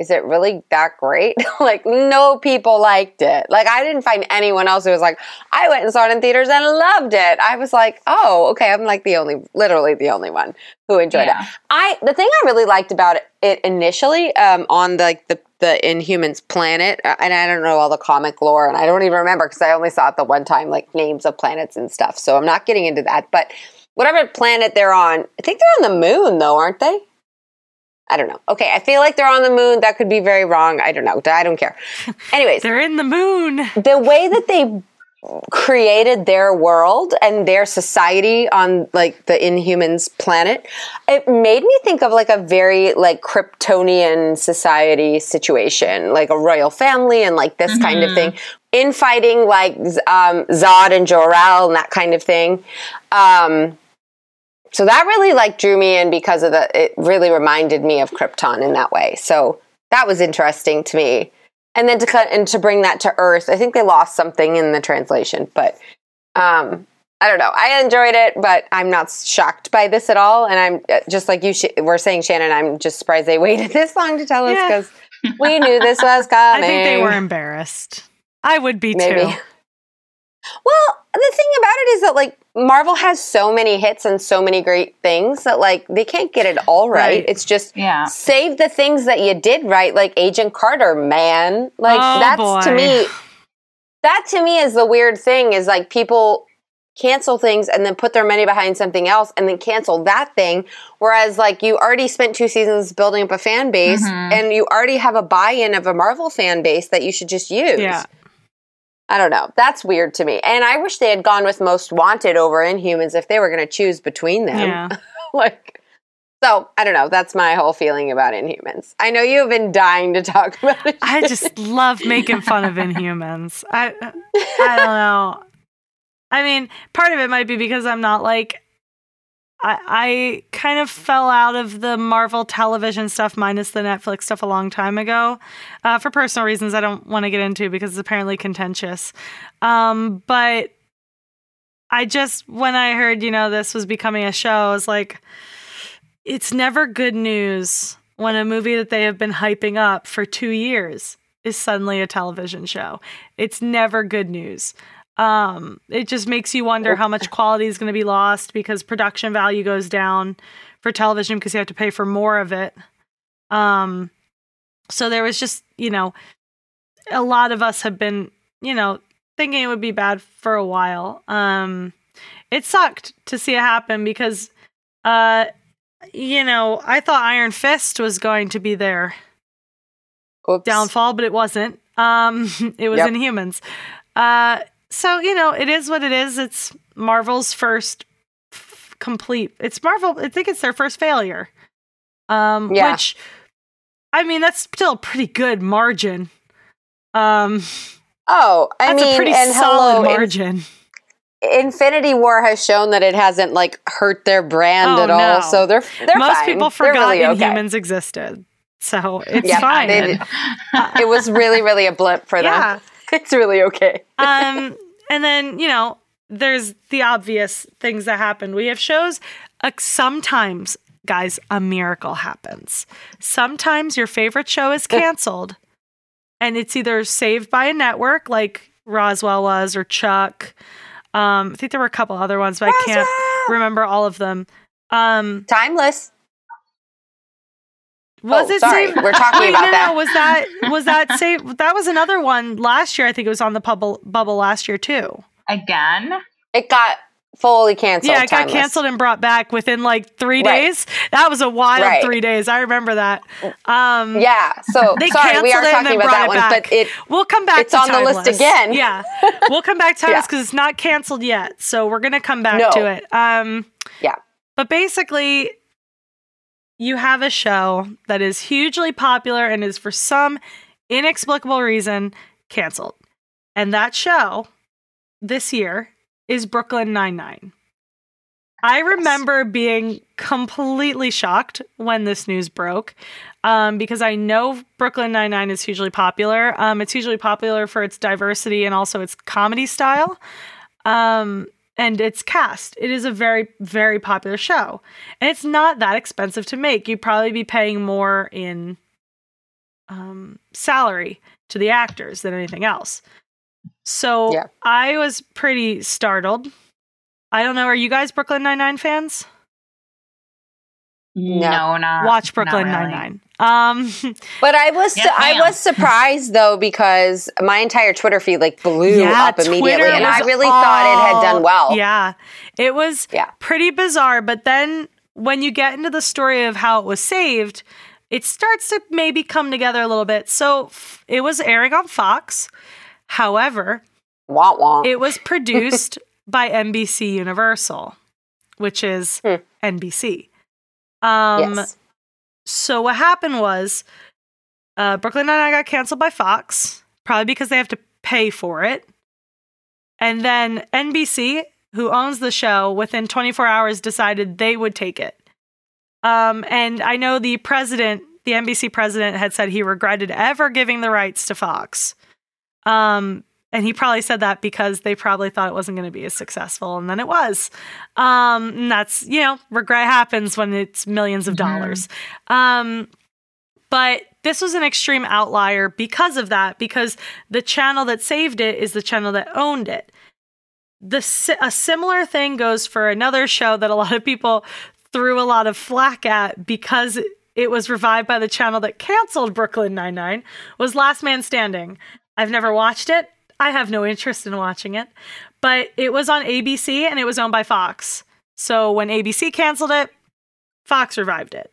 is it really that great? like no people liked it. Like I didn't find anyone else who was like I went and saw it in theaters and loved it. I was like, "Oh, okay, I'm like the only literally the only one who enjoyed it." I the thing I really liked about it, it initially um, on the, like the the Inhumans planet, uh, and I don't know all the comic lore, and I don't even remember because I only saw it the one time, like names of planets and stuff. So I'm not getting into that. But whatever planet they're on, I think they're on the moon, though, aren't they? I don't know. Okay, I feel like they're on the moon. That could be very wrong. I don't know. I don't care. Anyways, They're in the moon. the way that they created their world and their society on like the inhumans planet it made me think of like a very like kryptonian society situation like a royal family and like this kind of thing infighting like um, zod and jor-el and that kind of thing um, so that really like drew me in because of the it really reminded me of krypton in that way so that was interesting to me and then to cut and to bring that to earth i think they lost something in the translation but um i don't know i enjoyed it but i'm not shocked by this at all and i'm uh, just like you sh- were saying shannon i'm just surprised they waited this long to tell us Yeah. because we knew this was coming I think they were embarrassed. I would be Maybe. too. well the thing about it is that like marvel has so many hits and so many great things that like they can't get it all right, Right. it's just Yeah. save the things that you did right like agent carter man like Oh, that's to me that to me is the weird thing is like people cancel things and then put their money behind something else and then cancel that thing whereas like you already spent two seasons building up a fan base Mhm. and you already have a buy-in of a marvel fan base that you should just use Yeah. I don't know that's weird to me and i wish they had gone with most wanted over inhumans if they were going to choose between them Yeah. like so i don't know that's my whole feeling about inhumans i know you have been dying to talk about it I just love making fun of Inhumans. I I don't know. I mean, part of it might be because I'm not like I I kind of fell out of the Marvel television stuff minus the Netflix stuff a long time ago. Uh, for personal reasons I don't want to get into because it's apparently contentious. Um, but I just when I heard, you know, this was becoming a show, I was like it's never good news when a movie that they have been hyping up for two years is suddenly a television show. It's never good news. Um, it just makes you wonder how much quality is going to be lost because production value goes down for television because you have to pay for more of it. Um, so there was just, you know, a lot of us have been, you know, thinking it would be bad for a while. Um, it sucked to see it happen because, uh, you know, I thought Iron Fist was going to be their Oops. downfall, but it wasn't. Um, it was Yep. in humans. Uh, so you know, it is what it is. It's Marvel's first f- complete. It's Marvel. I think it's their first failure. Um, Yeah. which I mean, that's still a pretty good margin. Um, oh, I that's mean, a pretty and solid hello, in- margin. Infinity War has shown that it hasn't like hurt their brand Oh, at all, no. so they're they're Most fine. people forgot really okay. Inhumans existed, so it's Yeah, fine. they. It was really, really a blip for them. yeah. It's really okay. um, and then you know, there's the obvious things that happen. We have shows. Uh, sometimes, guys, a miracle happens. Sometimes your favorite show is canceled, and it's either saved by a network, like Roswell was, or Chuck. Um, I think there were a couple other ones, but I can't remember all of them. Um, Timeless. Was Oh, it sorry. saved? We're talking Wait, about no, that. no, was that was that saved? That was another one last year. I think it was on the bubble bubble last year too. Again? It got fully canceled. Yeah, it got canceled and brought back within like three Right. days. That was a wild Right. three days. I remember that. Um, Yeah. So They sorry, we canceled are it and then talking about brought that it one, back. but it we'll come back. It's to on the list again. Yeah, we'll come back to Timeless Yeah. because it's not canceled yet. So we're gonna come back No. to it. Um, Yeah. But basically, you have a show that is hugely popular and is for some inexplicable reason canceled, and that show this year is Brooklyn Nine Nine. I remember being completely shocked when this news broke um, because I know Brooklyn Nine Nine is hugely popular. Um, it's hugely popular for its diversity and also its comedy style um, and its cast. It is a very, very popular show, and it's not that expensive to make. You'd probably be paying more in um, salary to the actors than anything else. So Yeah. I was pretty startled. I don't know. Are you guys Brooklyn Nine Nine fans? No, not Watch Brooklyn Nine really. Nine. Um, But I was Yes, I was surprised though because my entire Twitter feed like blew yeah, up immediately, Twitter and I was really thought it had done well. Yeah, it was Yeah. pretty bizarre. But then when you get into the story of how it was saved, it starts to maybe come together a little bit. So it was airing on Fox. However, Wah wah. it was produced by NBC Universal, which is Hmm. NBC. Um, yes. so what happened was uh, Brooklyn Nine-Nine got canceled by Fox, probably because they have to pay for it. And then NBC, who owns the show, within 24 hours decided they would take it. Um, and I know the president, the NBC president, had said he regretted ever giving the rights to Fox. Um, and he probably said that because they probably thought it wasn't going to be as successful, and then it was. Um, and that's you know, regret happens when it's millions of Mhm. dollars. Um, but this was an extreme outlier because of that, because the channel that saved it is the channel that owned it. The a similar thing goes for another show that a lot of people threw a lot of flack at because it was revived by the channel that canceled Brooklyn Nine Nine. Was Last Man Standing. I've never watched it. I have no interest in watching it, but it was on ABC and it was owned by Fox. So when ABC canceled it, Fox revived it.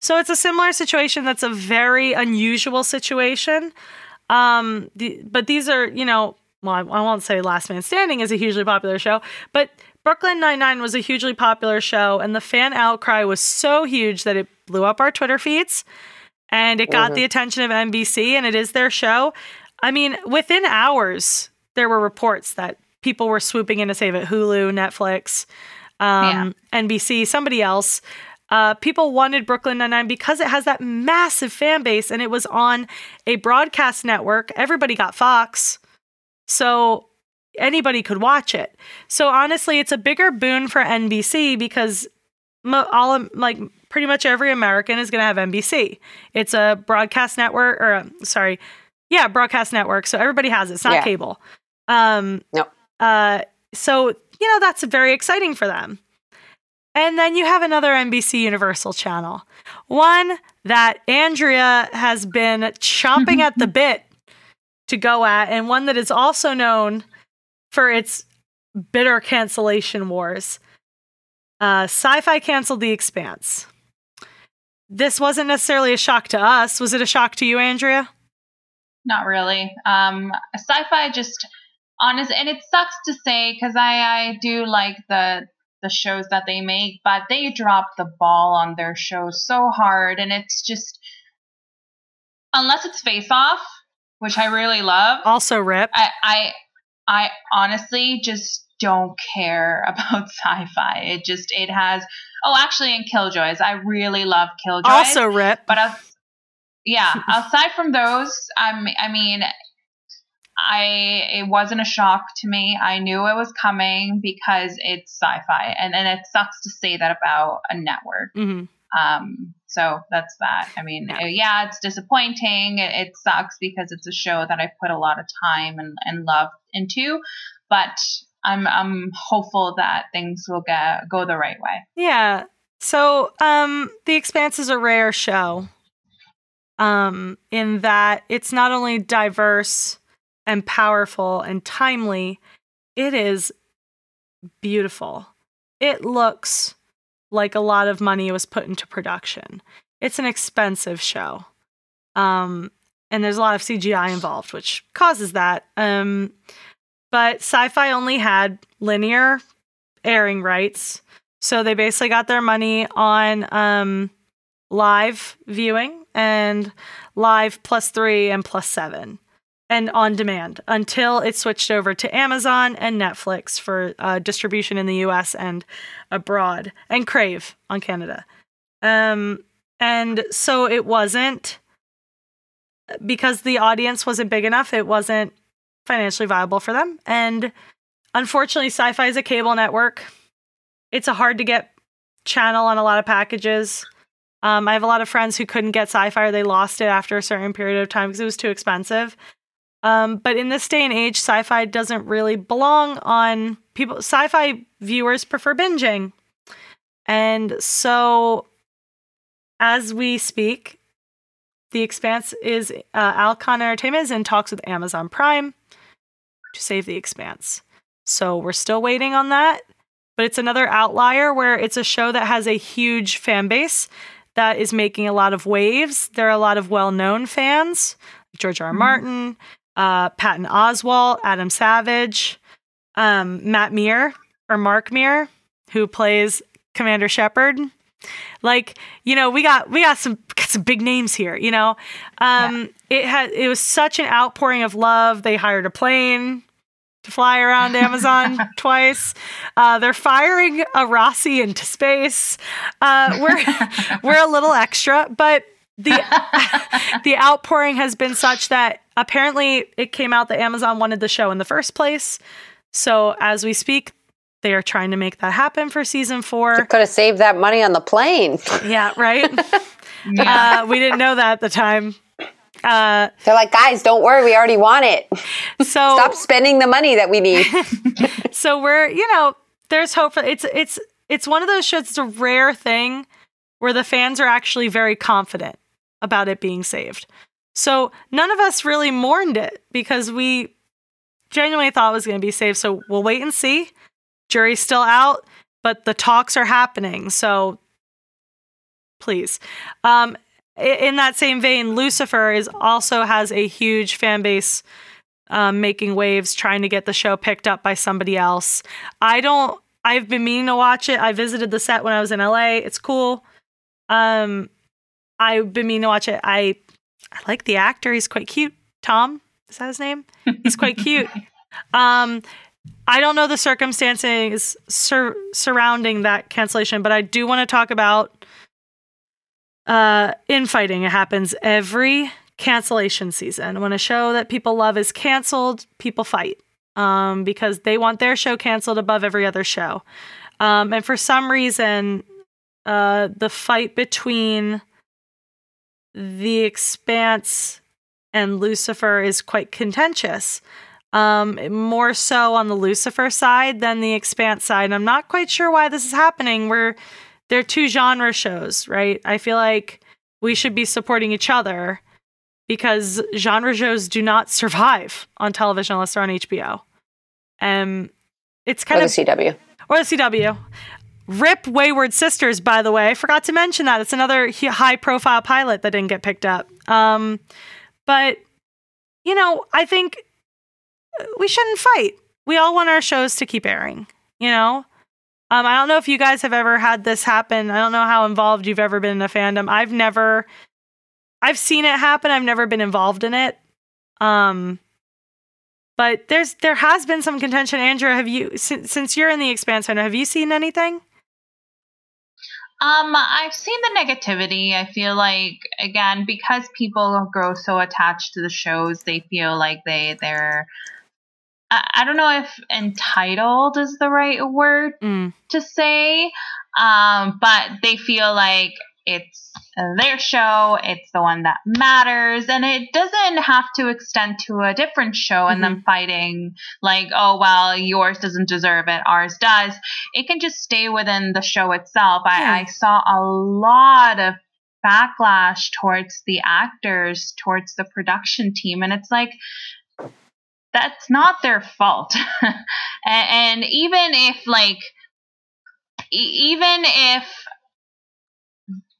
So it's a similar situation that's a very unusual situation. Um, the, but these are, you know, well, I, I won't say Last Man Standing is a hugely popular show, but Brooklyn Nine-Nine was a hugely popular show, and the fan outcry was so huge that it blew up our Twitter feeds and it got Mhm. the attention of NBC, and it is their show. I mean, within hours, there were reports that people were swooping in to save it Hulu, Netflix, um, NBC, somebody else. Uh, people wanted Brooklyn Nine-Nine because it has that massive fan base and it was on a broadcast network. Everybody got Fox. So anybody could watch it. So honestly, it's a bigger boon for NBC because mo- all like pretty much every American is going to have NBC. It's a broadcast network or uh, sorry, yeah, broadcast network. So everybody has it. It's not Yeah. cable. Um Nope. uh so you know that's very exciting for them. And then you have another NBC Universal channel. One that Andrea has been chomping at the bit to go at, and one that is also known for its bitter cancellation wars. Uh, sci fi canceled The Expanse. This wasn't necessarily a shock to us. Was it a shock to you, Andrea? Not really. Um, sci-fi just honest, and it sucks to say because I I do like the the shows that they make, but they drop the ball on their shows so hard, and it's just unless it's Face Off, which I really love. Also, Rip. I, I, I honestly just don't care about sci-fi. It just it has. Oh, actually, in Killjoys, I really love Killjoys. Also, Rip. But as, yeah, aside from those, I'm. I mean, I it wasn't a shock to me. I knew it was coming because it's sci-fi, and and it sucks to say that about a network. hmm Um, so that's that. I mean, Yeah. yeah, it's disappointing. It, it sucks because it's a show that I put a lot of time and, and love into, but I'm I'm hopeful that things will get go the right way. Yeah. So, um, The Expanse is a rare show. Um, in that it's not only diverse and powerful and timely, it is beautiful. It looks like a lot of money was put into production. It's an expensive show. Um, and there's a lot of CGI involved, which causes that. Um, but sci-fi only had linear airing rights. So they basically got their money on um, live viewing and live plus three and plus seven and on demand until it switched over to Amazon and Netflix for uh, distribution in the US and abroad and Crave on Canada. Um, and so it wasn't because the audience wasn't big enough, it wasn't financially viable for them. And unfortunately, sci fi is a cable network it's a hard to get channel on a lot of packages. Um, I have a lot of friends who couldn't get sci-fi or they lost it after a certain period of time because it was too expensive. Um, but in this day and age, sci-fi doesn't really belong on people. Sci-fi viewers prefer binging, and so as we speak, The Expanse is uh, Alcon Entertainment is in talks with Amazon Prime to save The Expanse. So we're still waiting on that but it's another outlier where it's a show that has a huge fan base that is making a lot of waves. There are a lot of well-known fans, George R. R. Martin, uh, Patton Oswalt, Adam Savage, um, Matt Meer or Mark Meer, who plays Commander Shepard. Like you know, we got we got some got some big names here. You know, um, it had it was such an outpouring of love. They hired a plane to fly around Amazon twice. Uh, they're firing a Roci into space. Uh, we're we're a little extra, but the the outpouring has been such that apparently it came out that Amazon wanted the show in the first place. So as we speak, they are trying to make that happen for season four. Could have saved that money on the plane. Yeah, right. Yeah. Uh, we didn't know that at the time. Uh, They're like, guys, don't worry, we already want it. so Stop spending the money that we need. so we're you know there's hope for it's it's it's one of those shows it's a rare thing where the fans are actually very confident about it being saved so none of us really mourned it because we genuinely thought it was going to be saved so we'll wait and see jury's still out but the talks are happening so please um in that same vein lucifer is also has a huge fan base um, making waves, trying to get the show picked up by somebody else. I don't. I've been meaning to watch it. I visited the set when I was in LA. It's cool. Um, I've been meaning to watch it. I I like the actor. He's quite cute. Tom is that his name? He's quite cute. Um, I don't know the circumstances sur- surrounding that cancellation, but I do want to talk about uh, infighting. It happens every cancellation season. When a show that people love is canceled, people fight um, because they want their show canceled above every other show. Um, and for some reason, uh, the fight between The Expanse and Lucifer is quite contentious. Um, more so on the Lucifer side than the Expanse side. I'm not quite sure why this is happening. We're they're two genre shows, right? I feel like we should be supporting each other because genre shows do not survive on television unless they're on HBO. Um, it's Or kind the of CW. or the CW. Rip Wayward Sisters, by the way. I forgot to mention that. It's another high profile pilot that didn't get picked up. Um, but, you know, I think we shouldn't fight. We all want our shows to keep airing, you know? Um, I don't know if you guys have ever had this happen. I don't know how involved you've ever been in a fandom. I've never. I've seen it happen. I've never been involved in it. Um, but there's there has been some contention. Andrew, have you since, since you're in the Expanse, have you seen anything? Um, I've seen the negativity. I feel like again because people grow so attached to the shows, they feel like they they're. I, I don't know if entitled is the right word Mm. to say, um, but they feel like it's their show, it's the one that matters, and it doesn't have to extend to a different show and them fighting like, oh well, yours doesn't deserve it, ours does. It can just stay within the show itself. Yeah. I, I saw a lot of backlash towards the actors, towards the production team, and it's like that's not their fault. and, even if like even if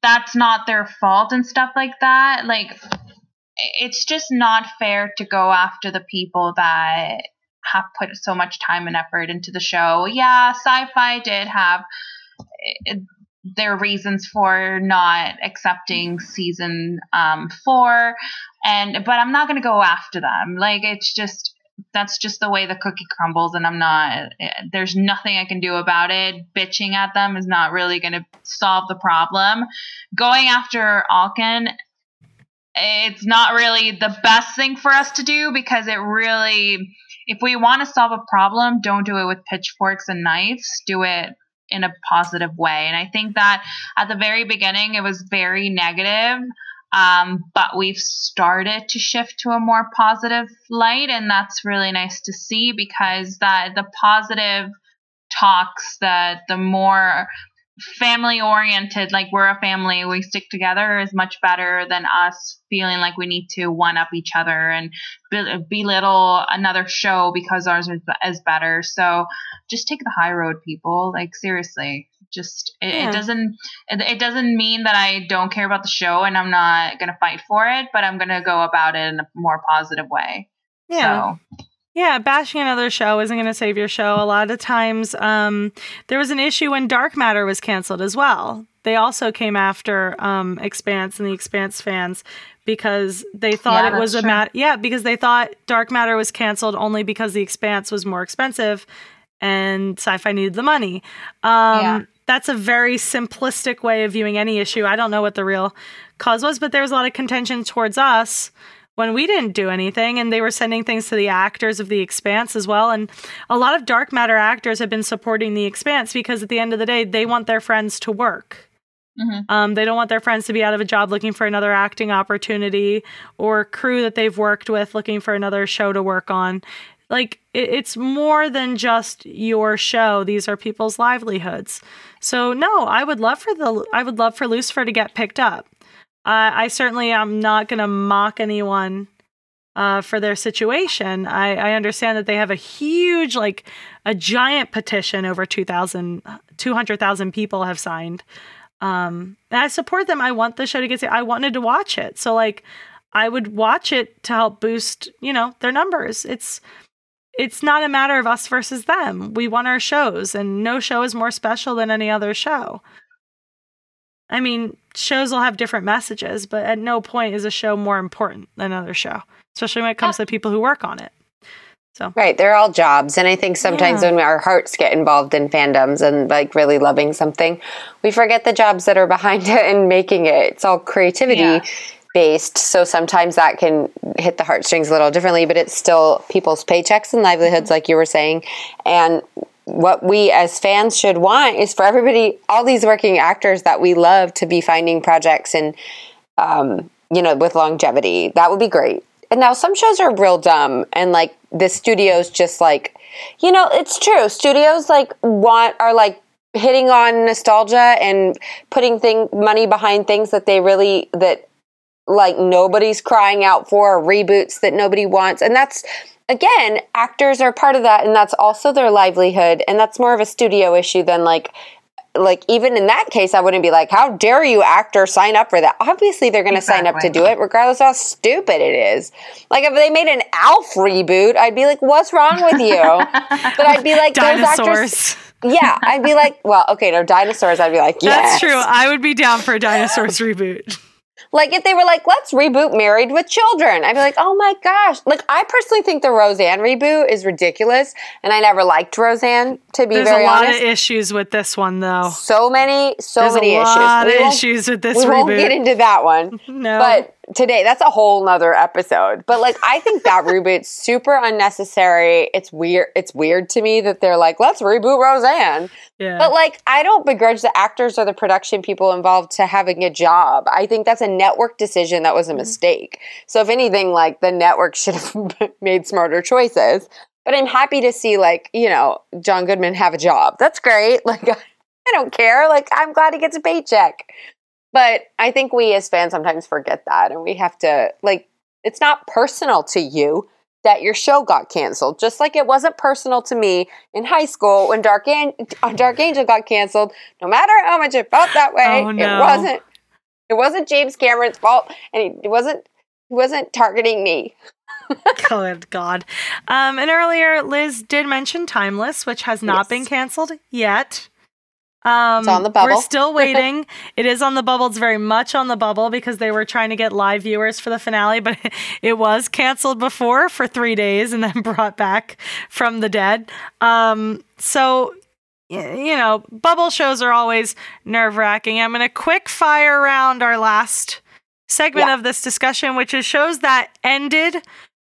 that's not their fault and stuff like that like it's just not fair to go after the people that have put so much time and effort into the show yeah sci-fi did have eh, their reasons for not accepting season um, four and but i'm not going to go after them like it's just that's just the way the cookie crumbles and i'm not eh, there's nothing i can do about it. Bitching at them is not really going to solve the problem. Going after Alcon it's not really the best thing for us to do because it really if we want to solve a problem don't do it with pitchforks and knives. Do it in a positive way. And i think that at the very beginning it was very negative um, but we've started to shift to a more positive light and that's really nice to see because that the positive talks that the more family oriented like we're a family we stick together is much better than us feeling like we need to one up each other and be- belittle another show because ours is better. So just take the high road people. Like seriously just it, Yeah. it doesn't it, it doesn't mean that i don't care about the show and i'm not gonna fight for it but i'm gonna go about it in a more positive way Yeah. so Yeah, bashing another show isn't going to save your show. A lot of times, um, there was an issue when Dark Matter was canceled as well. They also came after um, Expanse and the Expanse fans because they thought Yeah, it was a mat. Yeah, because they thought Dark Matter was canceled only because the Expanse was more expensive and Sci-Fi needed the money. Um, Yeah. That's a very simplistic way of viewing any issue. I don't know what the real cause was, but there was a lot of contention towards us when we didn't do anything and they were sending things to the actors of the expanse as well and a lot of dark matter actors have been supporting the expanse because at the end of the day they want their friends to work Mhm. um, they don't want their friends to be out of a job looking for another acting opportunity or crew that they've worked with looking for another show to work on like it, it's more than just your show these are people's livelihoods so no i would love for the i would love for lucifer to get picked up uh, I certainly am not going to mock anyone uh, for their situation. I, I understand that they have a huge, like a giant petition over 2,000, 200,000 people have signed. Um, and I support them. I want the show to get, I wanted to watch it. So like, I would watch it to help boost, you know, their numbers. It's, it's not a matter of us versus them. We want our shows and no show is more special than any other show. I mean, shows will have different messages, but at no point is a show more important than another show, especially when it comes to people who work on it. So Right, they're all jobs, and I think sometimes Yeah. when our hearts get involved in fandoms and like really loving something, we forget the jobs that are behind it and making it. It's all creativity Yeah. Based, so sometimes that can hit the heartstrings a little differently, but it's still people's paychecks and livelihoods, like you were saying, and what we as fans should want is for everybody, all these working actors that we love, to be finding projects and um, you know, with longevity. That would be great. And now some shows are real dumb and like the studios just like you know, it's true. Studios like want are like hitting on nostalgia and putting thing money behind things that they really that like nobody's crying out for or reboots that nobody wants. And that's again, actors are part of that and that's also their livelihood and that's more of a studio issue than like like even in that case, I wouldn't be like, "How dare you, actor, sign up for that?" Obviously, they're going to sign up to do it, regardless of how stupid it is. Like if they made an Alf reboot, I'd be like, "What's wrong with you?" but I'd be like, "Those actors." Dinosaurs. Yeah, I'd be like, "Well, okay, no dinosaurs." I'd be like, "Yes, That's true. I would be down for a dinosaurs reboot. Like if they were like, let's reboot Married with Children, I'd be like, oh my gosh. Like I personally think the Roseanne reboot is ridiculous, and I never liked Roseanne to be There's very a lot honest. of issues with this one, though. so many, so There's many a issues. lot We of issues with this reboot. we won't get into that one. no, But today, that's a whole nother episode. But like, I think that reboot's super unnecessary. It's weird. It's weird to me that they're like, let's reboot Roseanne. yeah. But like, I don't begrudge the actors or the production people involved to having a job. I think that's a network decision that Mm-hmm. was a mistake. So if anything, like the network should have made smarter choices. But I'm happy to see like, you know, John Goodman have a job. That's great. Like I don't care. Like I'm glad he gets a paycheck. But I think we as fans sometimes forget that and we have to like it's not personal to you that your show got canceled. Just like it wasn't personal to me in high school when Dark, An- Dark Angel got canceled. No matter how much it felt that way, Oh, it wasn't. It wasn't James Cameron's fault, and he, it wasn't. He wasn't targeting me. Good God. Um, and earlier, Liz did mention Timeless, which has not Yes. been canceled yet. Um, It's on the bubble. We're still waiting. it is on the bubble. It's very much on the bubble because they were trying to get live viewers for the finale, but it was canceled before for three days and then brought back from the dead. Um, so, you know, bubble shows are always nerve wracking. I'm going to quick fire around our last segment Yeah. of this discussion, which is shows that ended,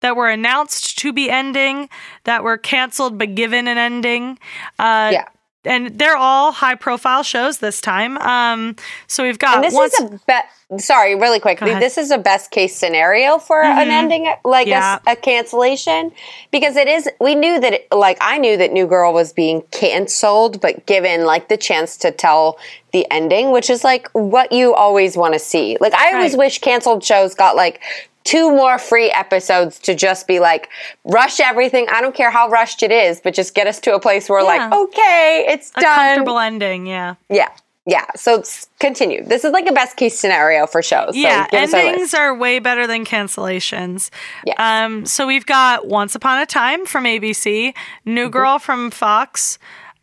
that were announced to be ending, that were canceled but given an ending. Uh, Yeah. And they're all high profile shows this time. Um, so we've got And this once- is a be- sorry, really quickly. This is a best case scenario for an Mhm. ending, like a Yeah. s- a, cancellation, because it is. We knew that, it, like I knew that New Girl was being canceled, but given like the chance to tell the ending, which is like what you always want to see. Like I always Right. wish canceled shows got like. Two more free episodes to just be like, rush everything. I don't care how rushed it is, but just get us to a place where, Yeah. like, okay, it's a done. comfortable ending. Yeah. Yeah. Yeah. So continue. This is like a best case scenario for shows. So yeah, endings are way better than cancellations. Yes. Um, so we've got Once Upon a Time from ABC, New Mm-hmm. Girl from Fox,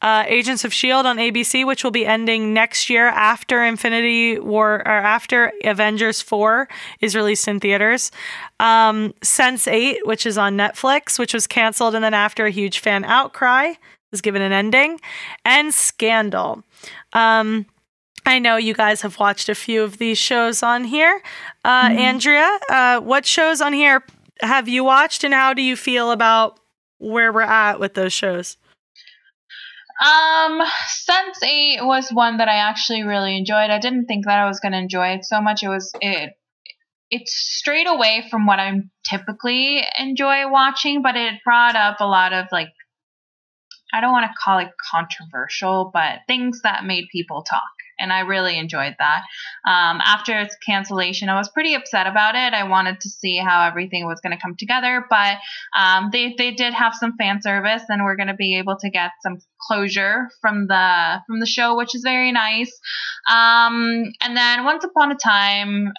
uh, Agents of Shield on ABC, which will be ending next year after Infinity War or after Avengers Four is released in theaters. Um, Sense Eight, which is on Netflix, which was canceled, and then after a huge fan outcry, was given an ending, and Scandal. Um, I know you guys have watched a few of these shows on here. Uh, Andrea, uh, what shows on here have you watched, and how do you feel about where we're at with those shows? Um, Sense Eight was one that I actually really enjoyed. I didn't think that I was going to enjoy it so much. It was it. It's straight away from what I typically enjoy watching, but it brought up a lot of like I don't want to call it controversial, but things that made people talk. And I really enjoyed that. Um, after its cancellation, I was pretty upset about it. I wanted to see how everything was going to come together, but um, they they did have some fan service, and we're going to be able to get some closure from the from the show, which is very nice. Um, and then Once Upon a Time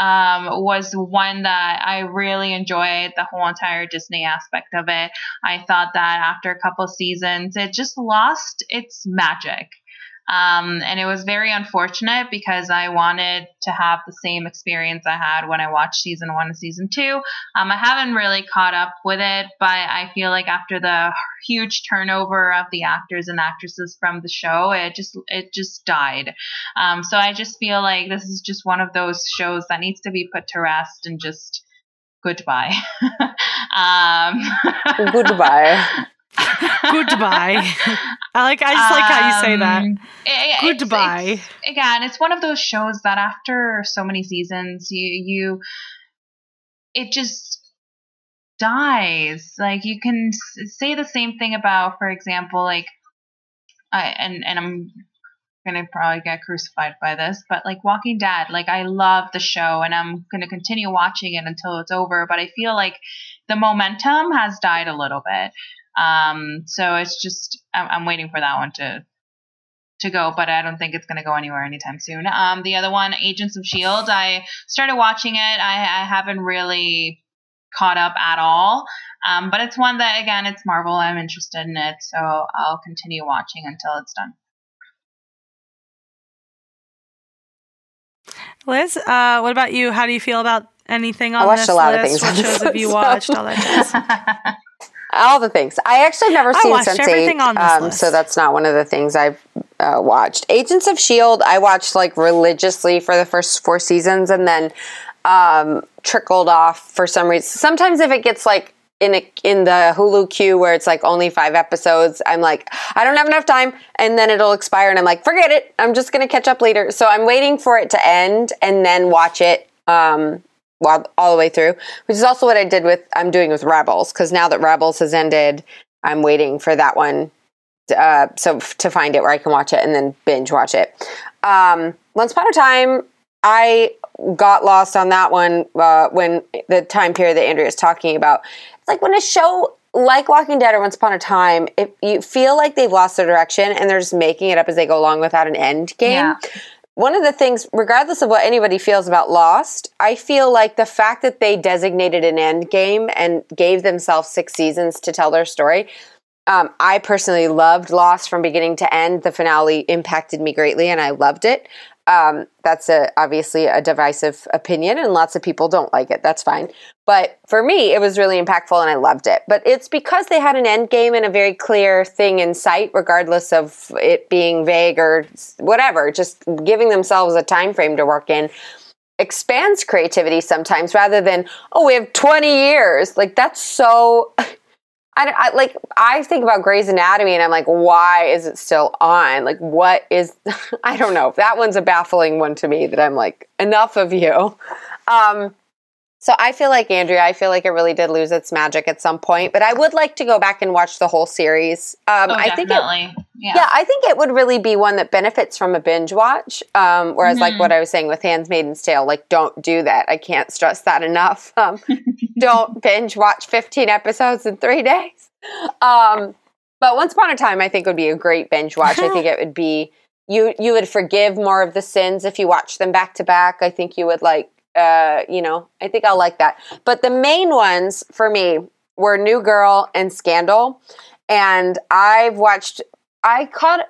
um, was one that I really enjoyed the whole entire Disney aspect of it. I thought that after a couple seasons, it just lost its magic. Um, and it was very unfortunate because I wanted to have the same experience I had when I watched season one and season two. Um, I haven't really caught up with it, but I feel like after the huge turnover of the actors and actresses from the show, it just it just died. Um, so I just feel like this is just one of those shows that needs to be put to rest and just goodbye. um, Goodbye. Goodbye. I like. I just like how you say that. Um, it- it's- Goodbye. it's- again, it's one of those shows that after so many seasons, you you it just dies. Like you can s- say the same thing about, for example, like I and and I'm gonna probably get crucified by this, but like Walking Dead, like I love the show and I'm gonna continue watching it until it's over. But I feel like the momentum has died a little bit. Um, so it's just I'm, I'm waiting for that one to to go, but I don't think it's going to go anywhere anytime soon. Um, the other one, Agents of Shield, I started watching it. I, I haven't really caught up at all, um, but it's one that again, it's Marvel. I'm interested in it, so I'll continue watching until it's done. Liz, uh, what about you? How do you feel about anything on I watched this a lot list? of things What on this shows have you watched? All that jazz. All the things. I actually have never I seen watched Sense8, everything on this um, so that's not one of the things I've uh, watched. Agents of Shield, I watched like religiously for the first four seasons, and then um, trickled off for some reason. Sometimes if it gets like in a, in the Hulu queue where it's like only five episodes, I'm like, I don't have enough time, and then it'll expire, and I'm like, forget it. I'm just gonna catch up later. So I'm waiting for it to end and then watch it. Um, all the way through, which is also what I did with I'm doing with Rebels because now that Rebels has ended, I'm waiting for that one. Uh, so f- to find it where I can watch it and then binge watch it. Um, Once upon a time, I got lost on that one uh, when the time period that Andrea is talking about. It's like when a show like Walking Dead or Once Upon a Time, if you feel like they've lost their direction and they're just making it up as they go along without an end game Yeah. One of the things, regardless of what anybody feels about Lost, I feel like the fact that they designated an end game and gave themselves six seasons to tell their story. Um, I personally loved Lost from beginning to end. The finale impacted me greatly, and I loved it. Um, that's a, obviously a divisive opinion, and lots of people don't like it. That's fine. But for me, it was really impactful, and I loved it. But it's because they had an end game and a very clear thing in sight, regardless of it being vague or whatever. Just giving themselves a time frame to work in expands creativity sometimes, rather than oh, we have twenty years. Like that's so. I, I like I think about Grey's Anatomy and I'm like, why is it still on? Like, what is? I don't know. That one's a baffling one to me. That I'm like, enough of you. Um, so I feel like Andrea. I feel like it really did lose its magic at some point. But I would like to go back and watch the whole series. Um, Oh, I think it, yeah. yeah, I think it would really be one that benefits from a binge watch. Um, whereas, like Mhm. what I was saying with Handmaid's Tale, like don't do that. I can't stress that enough. Um, don't binge watch 15 episodes in three days. Um, but Once Upon a Time, I think would be a great binge watch. I think it would be you. You would forgive more of the sins if you watch them back to back. I think you would like. Uh, you know, I think I'll like that. But the main ones for me were New Girl and Scandal. And I've watched, I caught,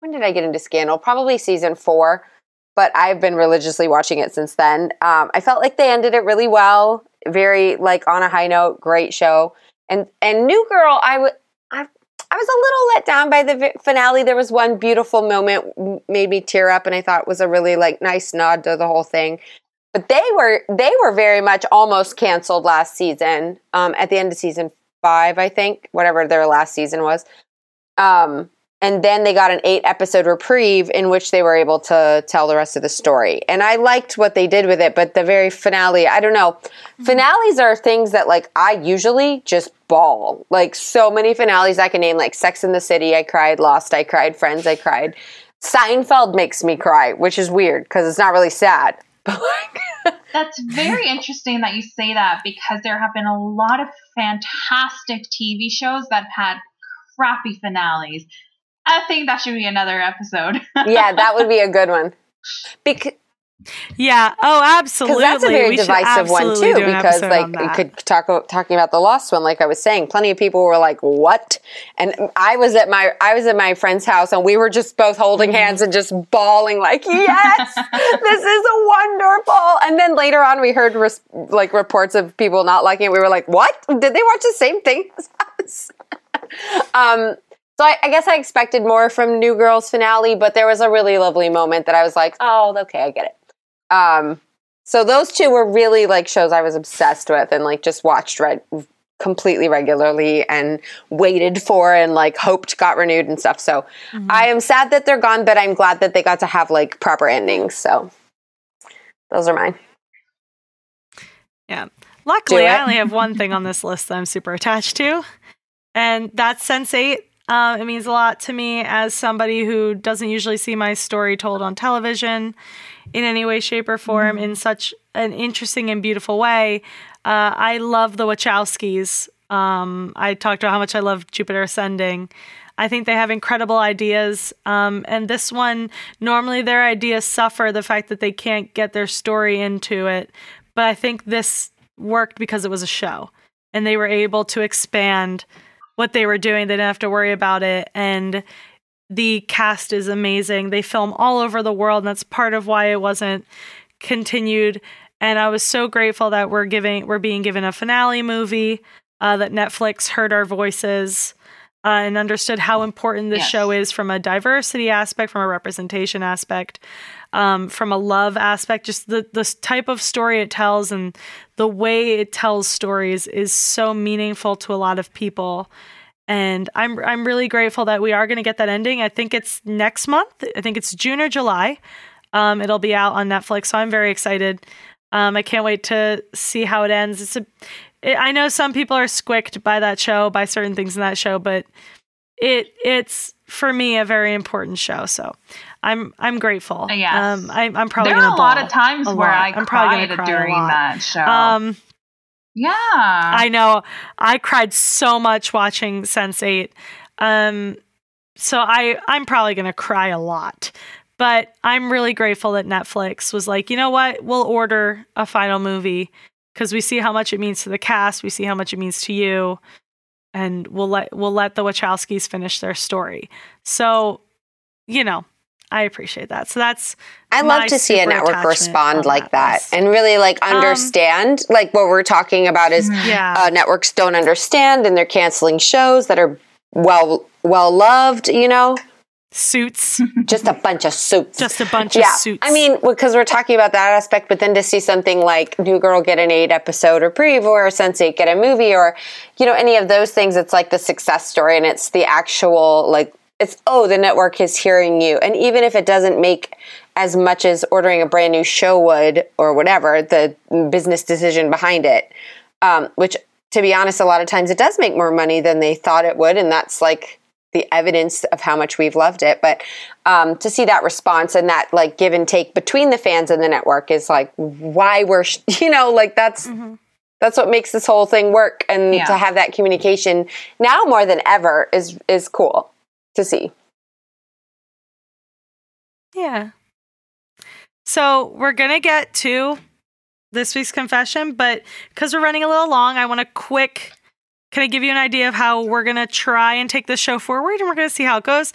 when did I get into Scandal? Probably season four, but I've been religiously watching it since then. Um, I felt like they ended it really well, very like on a high note, great show. And and New Girl, I would, I, I was a little let down by the finale. There was one beautiful moment made me tear up, and I thought was a really like nice nod to the whole thing. But they were they were very much almost canceled last season. Um, at the end of season five, I think, whatever their last season was. Um, and then they got an eight episode reprieve in which they were able to tell the rest of the story. And I liked what they did with it, but the very finale, I don't know. Finales are things that like I usually just bawl Like so many finales I can name, like Sex and the City, I cried, Lost, I cried, Friends, I cried. Seinfeld makes me cry, which is weird because it's not really sad. But like, That's very interesting that you say that because there have been a lot of fantastic TV shows that have had crappy finales. I think that should be another episode. yeah, that would be a good one. Because Yeah. Oh, absolutely. that's a very We divisive one too. Because like you could talk about talking about the lost one, like I was saying, plenty of people were like, "What?" And I was at my I was at my friend's house, and we were just both holding Mm-hmm. hands and just bawling, like, "Yes, this is a wonderful." And then later on, we heard res- like reports of people not liking it. We were like, "What? Did they watch the same thing as us?" um. So I, I guess I expected more from New Girl's finale, but there was a really lovely moment that I was like, "Oh, okay, I get it." Um, so those two were really like shows I was obsessed with and like just watched right completely regularly and waited for and like hoped got renewed and stuff. So I am sad that they're gone, but I'm glad that they got to have like proper endings. So those are mine. Yeah. Luckily, I only have one thing on this list that I'm super attached to, and that's Sense8. Uh, it means a lot to me as somebody who doesn't usually see my story told on television in any way, shape, or form in such an interesting and beautiful way. Uh, I love the Wachowskis. Um, I talked about how much I love Jupiter Ascending. I think they have incredible ideas. Um, and this one, normally their ideas suffer the fact that they can't get their story into it. But I think this worked because it was a show and they were able to expand what they were doing. They didn't have to worry about it. And the cast is amazing. They film all over the world, and that's part of why it wasn't continued. And I was so grateful that we're giving we're being given a finale movie, uh, that Netflix heard our voices uh, and understood how important this Yes. show is from a diversity aspect, from a representation aspect, um, from a love aspect. Just the this type of story it tells and the way it tells stories is so meaningful to a lot of people. And I'm I'm really grateful that we are going to get that ending. I think it's next month. I think it's June or July. Um, it'll be out on Netflix, so I'm very excited. Um, I can't wait to see how it ends. It's a, it, I know some people are squicked by that show, by certain things in that show, but it it's for me a very important show. So I'm I'm grateful. Yes. Um, I, I'm probably there are a lot of times where lot. I I'm probably cried cry during that show. Um, yeah. I know. I cried so much watching Sense Eight. Um, so I I'm probably gonna cry a lot. But I'm really grateful that Netflix was like, you know what, we'll order a final movie because we see how much it means to the cast, we see how much it means to you, and we'll let we'll let the Wachowskis finish their story. So, you know, I appreciate that. So that's I love to see a network respond like that list. and really like Um, understand like what we're talking about is Mhm. yeah. uh, networks don't understand and they're canceling shows that are well well loved, you know, suits. just a bunch of suits. Just a bunch yeah, of suits. I mean, because we're talking about that aspect, but then to see something like New Girl get an eight episode reprieve or Sense8 get a movie or, you know, any of those things, it's like the success story and it's the actual, like, it's, oh, the network is hearing you. And even if it doesn't make as much as ordering a brand new show would or whatever, the business decision behind it, um, which to be honest, a lot of times it does make more money than they thought it would. And that's like, the evidence of how much we've loved it. But um, to see that response and that like give and take between the fans and the network is like why we're sh- you know like that's Mhm. that's what makes this whole thing work. And Yeah. to have that communication now more than ever is is cool to see. Yeah. So we're gonna get to this week's confession, but because we're running a little long, I want to quick kind of give you an idea of how we're gonna try and take this show forward, and we're gonna see how it goes.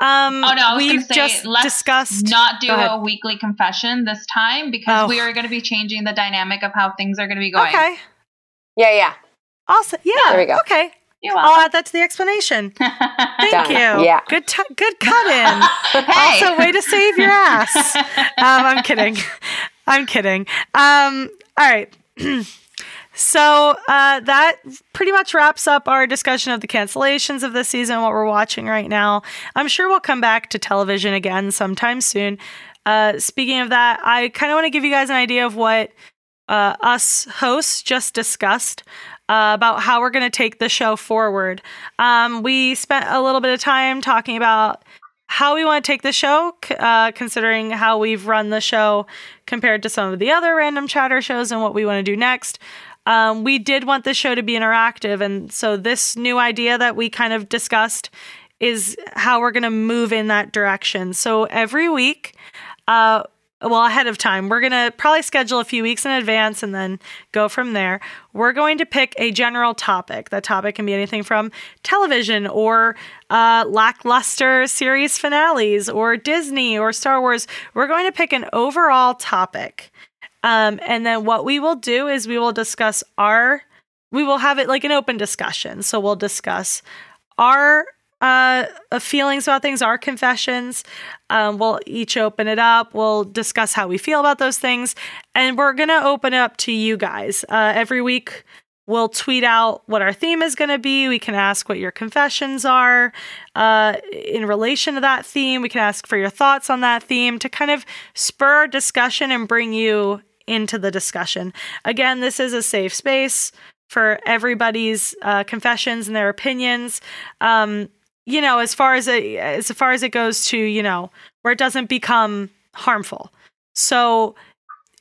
Um, Oh no, I was we've say just let's discussed. not do a weekly confession this time because Oh. we are going to be changing the dynamic of how things are going to be going. okay, Yeah, yeah. awesome. Yeah, There we go. Okay, You're I'll welcome. add that to the explanation. Thank you. Yeah. Good, t- good cut in. hey. Also, way to save your ass. um, I'm kidding. I'm kidding. Um, all right. so uh, that pretty much wraps up our discussion of the cancellations of this season, what we're watching right now. I'm sure we'll come back to television again sometime soon. Uh, speaking of that, I kind of want to give you guys an idea of what uh, us hosts just discussed uh, about how we're going to take the show forward. Um, we spent a little bit of time talking about how we want to take the show, uh, considering how we've run the show compared to some of the other random chatter shows and what we want to do next. Um, we did want the show to be interactive, and so this new idea that we kind of discussed is how we're going to move in that direction. So every week, uh, well, ahead of time, we're going to probably schedule a few weeks in advance and then go from there. We're going to pick a general topic. That topic can be anything from television or uh, lackluster series finales or Disney or Star Wars. We're going to pick an overall topic. Um, and then what we will do is we will discuss our, we will have it like an open discussion. So we'll discuss our uh, uh, feelings about things, our confessions. Um, we'll each open it up. We'll discuss how we feel about those things. And we're going to open it up to you guys. Uh, every week, we'll tweet out what our theme is going to be. We can ask what your confessions are uh, in relation to that theme. We can ask for your thoughts on that theme to kind of spur discussion and bring you into the discussion. Again, this is a safe space for everybody's uh, confessions and their opinions. Um, you know, as far as it, as far as it goes to, you know, where it doesn't become harmful. So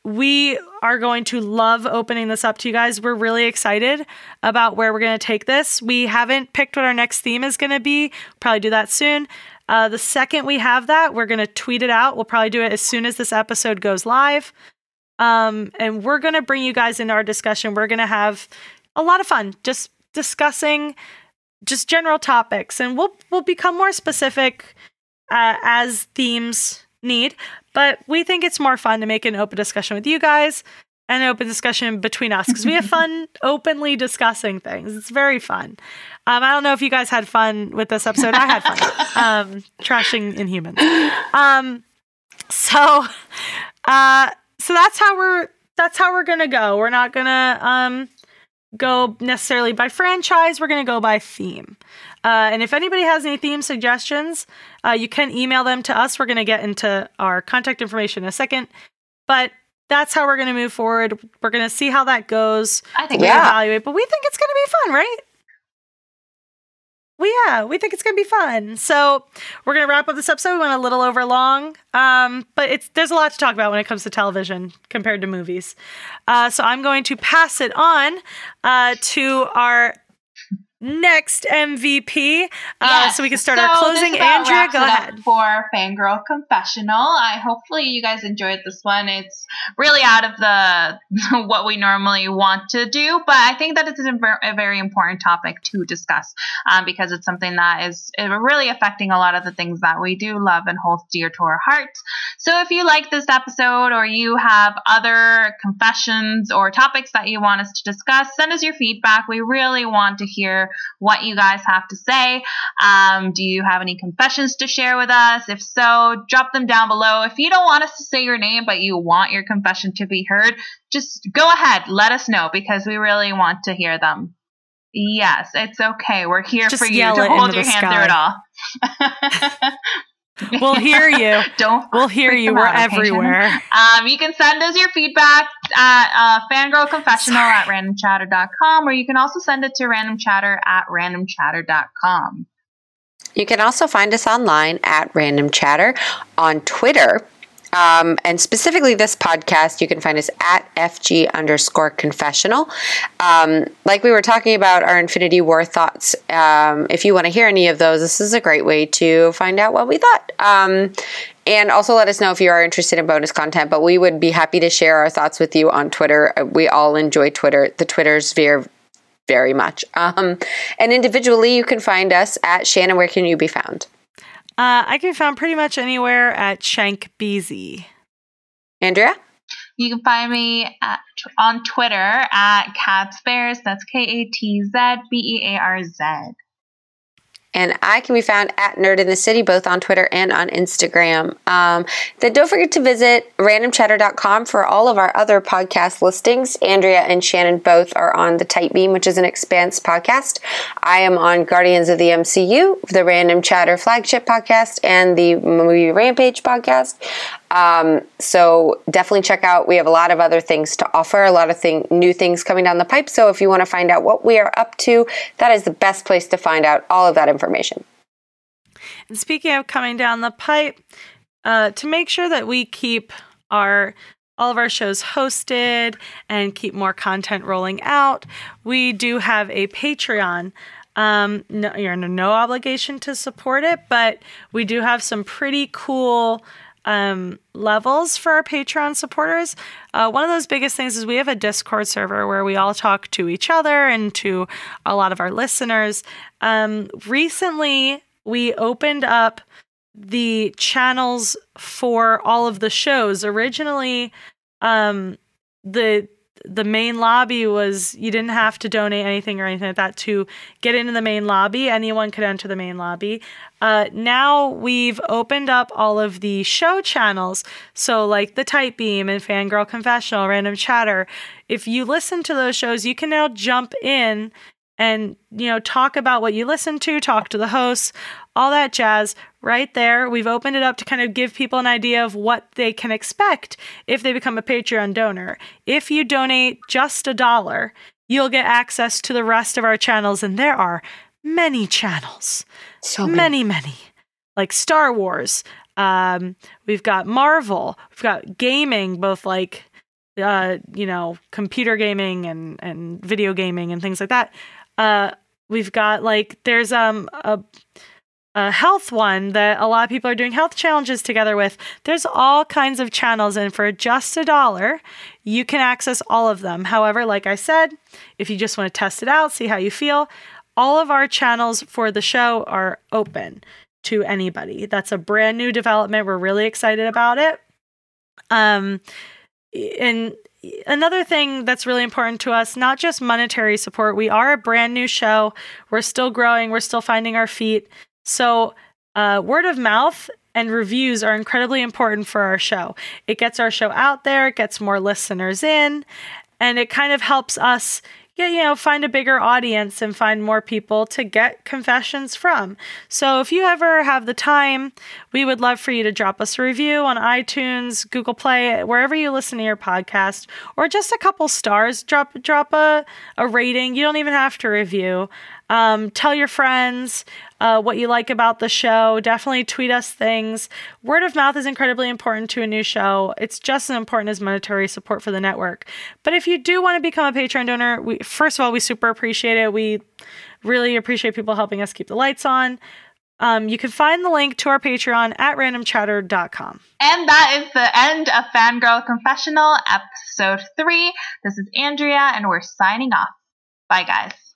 we are going to love opening this up to you guys. We're really excited about where we're going to take this. We haven't picked what our next theme is going to be. Probably do that soon. Uh, the second we have that, we're going to tweet it out. We'll probably do it as soon as this episode goes live. Um, and we're going to bring you guys into our discussion. We're going to have a lot of fun just discussing just general topics, and we'll we'll become more specific uh, as themes need. but we think it's more fun to make an open discussion with you guys and an open discussion between us because we have fun openly discussing things. It's very fun. Um, I don't know if you guys had fun with this episode. I had fun um, trashing Inhumans. Um, so, uh, so that's how we're that's how we're gonna go. We're not gonna um, go necessarily by franchise. We're gonna go by theme. Uh, and if anybody has any theme suggestions, uh, you can email them to us. We're going to get into our contact information in a second. But that's how we're going to move forward. We're going to see how that goes. I think we Yeah. evaluate, but we think it's going to be fun, right? Well, yeah, we think it's going to be fun. So we're going to wrap up this episode. We went a little over long, um, but it's there's a lot to talk about when it comes to television compared to movies. Uh, so I'm going to pass it on uh, to our next MVP, uh, Yes. so we can start So our closing. Andrea, go ahead. for Fangirl Confessional. I hopefully you guys enjoyed this one. It's really out of the what we normally want to do, but I think that it's a, a very important topic to discuss um, because it's something that is really affecting a lot of the things that we do love and hold dear to our hearts. So if you like this episode or you have other confessions or topics that you want us to discuss, send us your feedback. We really want to hear what you guys have to say. Um, do you have any confessions to share with us? If so, drop them down below. If you don't want us to say your name, but you want your confession to be heard, just go ahead. Let us know because we really want to hear them. Yes, it's okay. We're here Just for you to hold your hand through it all. We'll hear you. Don't We'll hear you. We're everywhere. um, you can send us your feedback at uh, fangirlconfessional at randomchatter.com or you can also send it to randomchatter at randomchatter.com. You can also find us online at Random Chatter on Twitter. Um, and specifically, this podcast, you can find us at FG underscore confessional. Um, like we were talking about our Infinity War thoughts, um, if you want to hear any of those, this is a great way to find out what we thought. Um, and also let us know if you are interested in bonus content, but we would be happy to share our thoughts with you on Twitter. We all enjoy Twitter, the Twitter sphere very much. Um, and individually, you can find us at Shannon. Where can you be found? Uh, I can be found pretty much anywhere at Shank BZ. Andrea? You can find me at, on Twitter at Katzbearz. That's K A T Z B E A R Z. And I can be found at Nerd in the City, both on Twitter and on Instagram. Um, then don't forget to visit randomchatter.com for all of our other podcast listings. Andrea and Shannon both are on The Tight Beam, which is an Expanse podcast. I am on Guardians of the MCU, the Random Chatter flagship podcast, and the Movie Rampage podcast. Um, so definitely check out. We have a lot of other things to offer, a lot of thing, new things coming down the pipe. So if you want to find out what we are up to, that is the best place to find out all of that information. And speaking of coming down the pipe, uh, to make sure that we keep our all of our shows hosted and keep more content rolling out, we do have a Patreon. Um, no, you're under no obligation to support it, but we do have some pretty cool um, levels for our Patreon supporters. Uh, one of those biggest things is we have a Discord server where we all talk to each other and to a lot of our listeners. Um, recently, we opened up the channels for all of the shows. Originally, um, the the main lobby was you didn't have to donate anything or anything like that to get into the main lobby. Anyone could enter the main lobby. Uh, now we've opened up all of the show channels. So, like the Tight Beam and Fangirl Confessional, Random Chatter. If you listen to those shows, you can now jump in and you know talk about what you listen to talk to the hosts all that jazz right there. We've opened it up to kind of give people an idea of what they can expect if they become a patreon donor. If you donate just a dollar you'll get access to the rest of our channels and there are many channels. So many. Many like star wars um, we've got marvel we've got gaming both like uh, you know computer gaming and and video gaming and things like that. Uh, we've got like there's um a a health one that a lot of people are doing health challenges together with. There's all kinds of channels, and for just a dollar, you can access all of them. However, like I said, if you just want to test it out, see how you feel, all of our channels for the show are open to anybody. That's a brand new development. We're really excited about it. Um, and another thing that's really important to us, not just monetary support. We are a brand new show. We're still growing. We're still finding our feet. So, uh, word of mouth and reviews are incredibly important for our show. It gets our show out there, it gets more listeners in, and it kind of helps us get, you know, find a bigger audience and find more people to get confessions from. So if you ever have the time, we would love for you to drop us a review on iTunes, Google Play, wherever you listen to your podcast, or just a couple stars. Drop drop a, a rating. You don't even have to review. Um, tell your friends uh, what you like about the show. Definitely tweet us things. Word of mouth is incredibly important to a new show. It's just as important as monetary support for the network. But if you do want to become a Patreon donor, we first of all we super appreciate it. We really appreciate people helping us keep the lights on. Um, you can find the link to our Patreon at randomchatter.com. And that is the end of Fangirl Confessional, episode three. This is Andrea, and we're signing off. Bye, guys.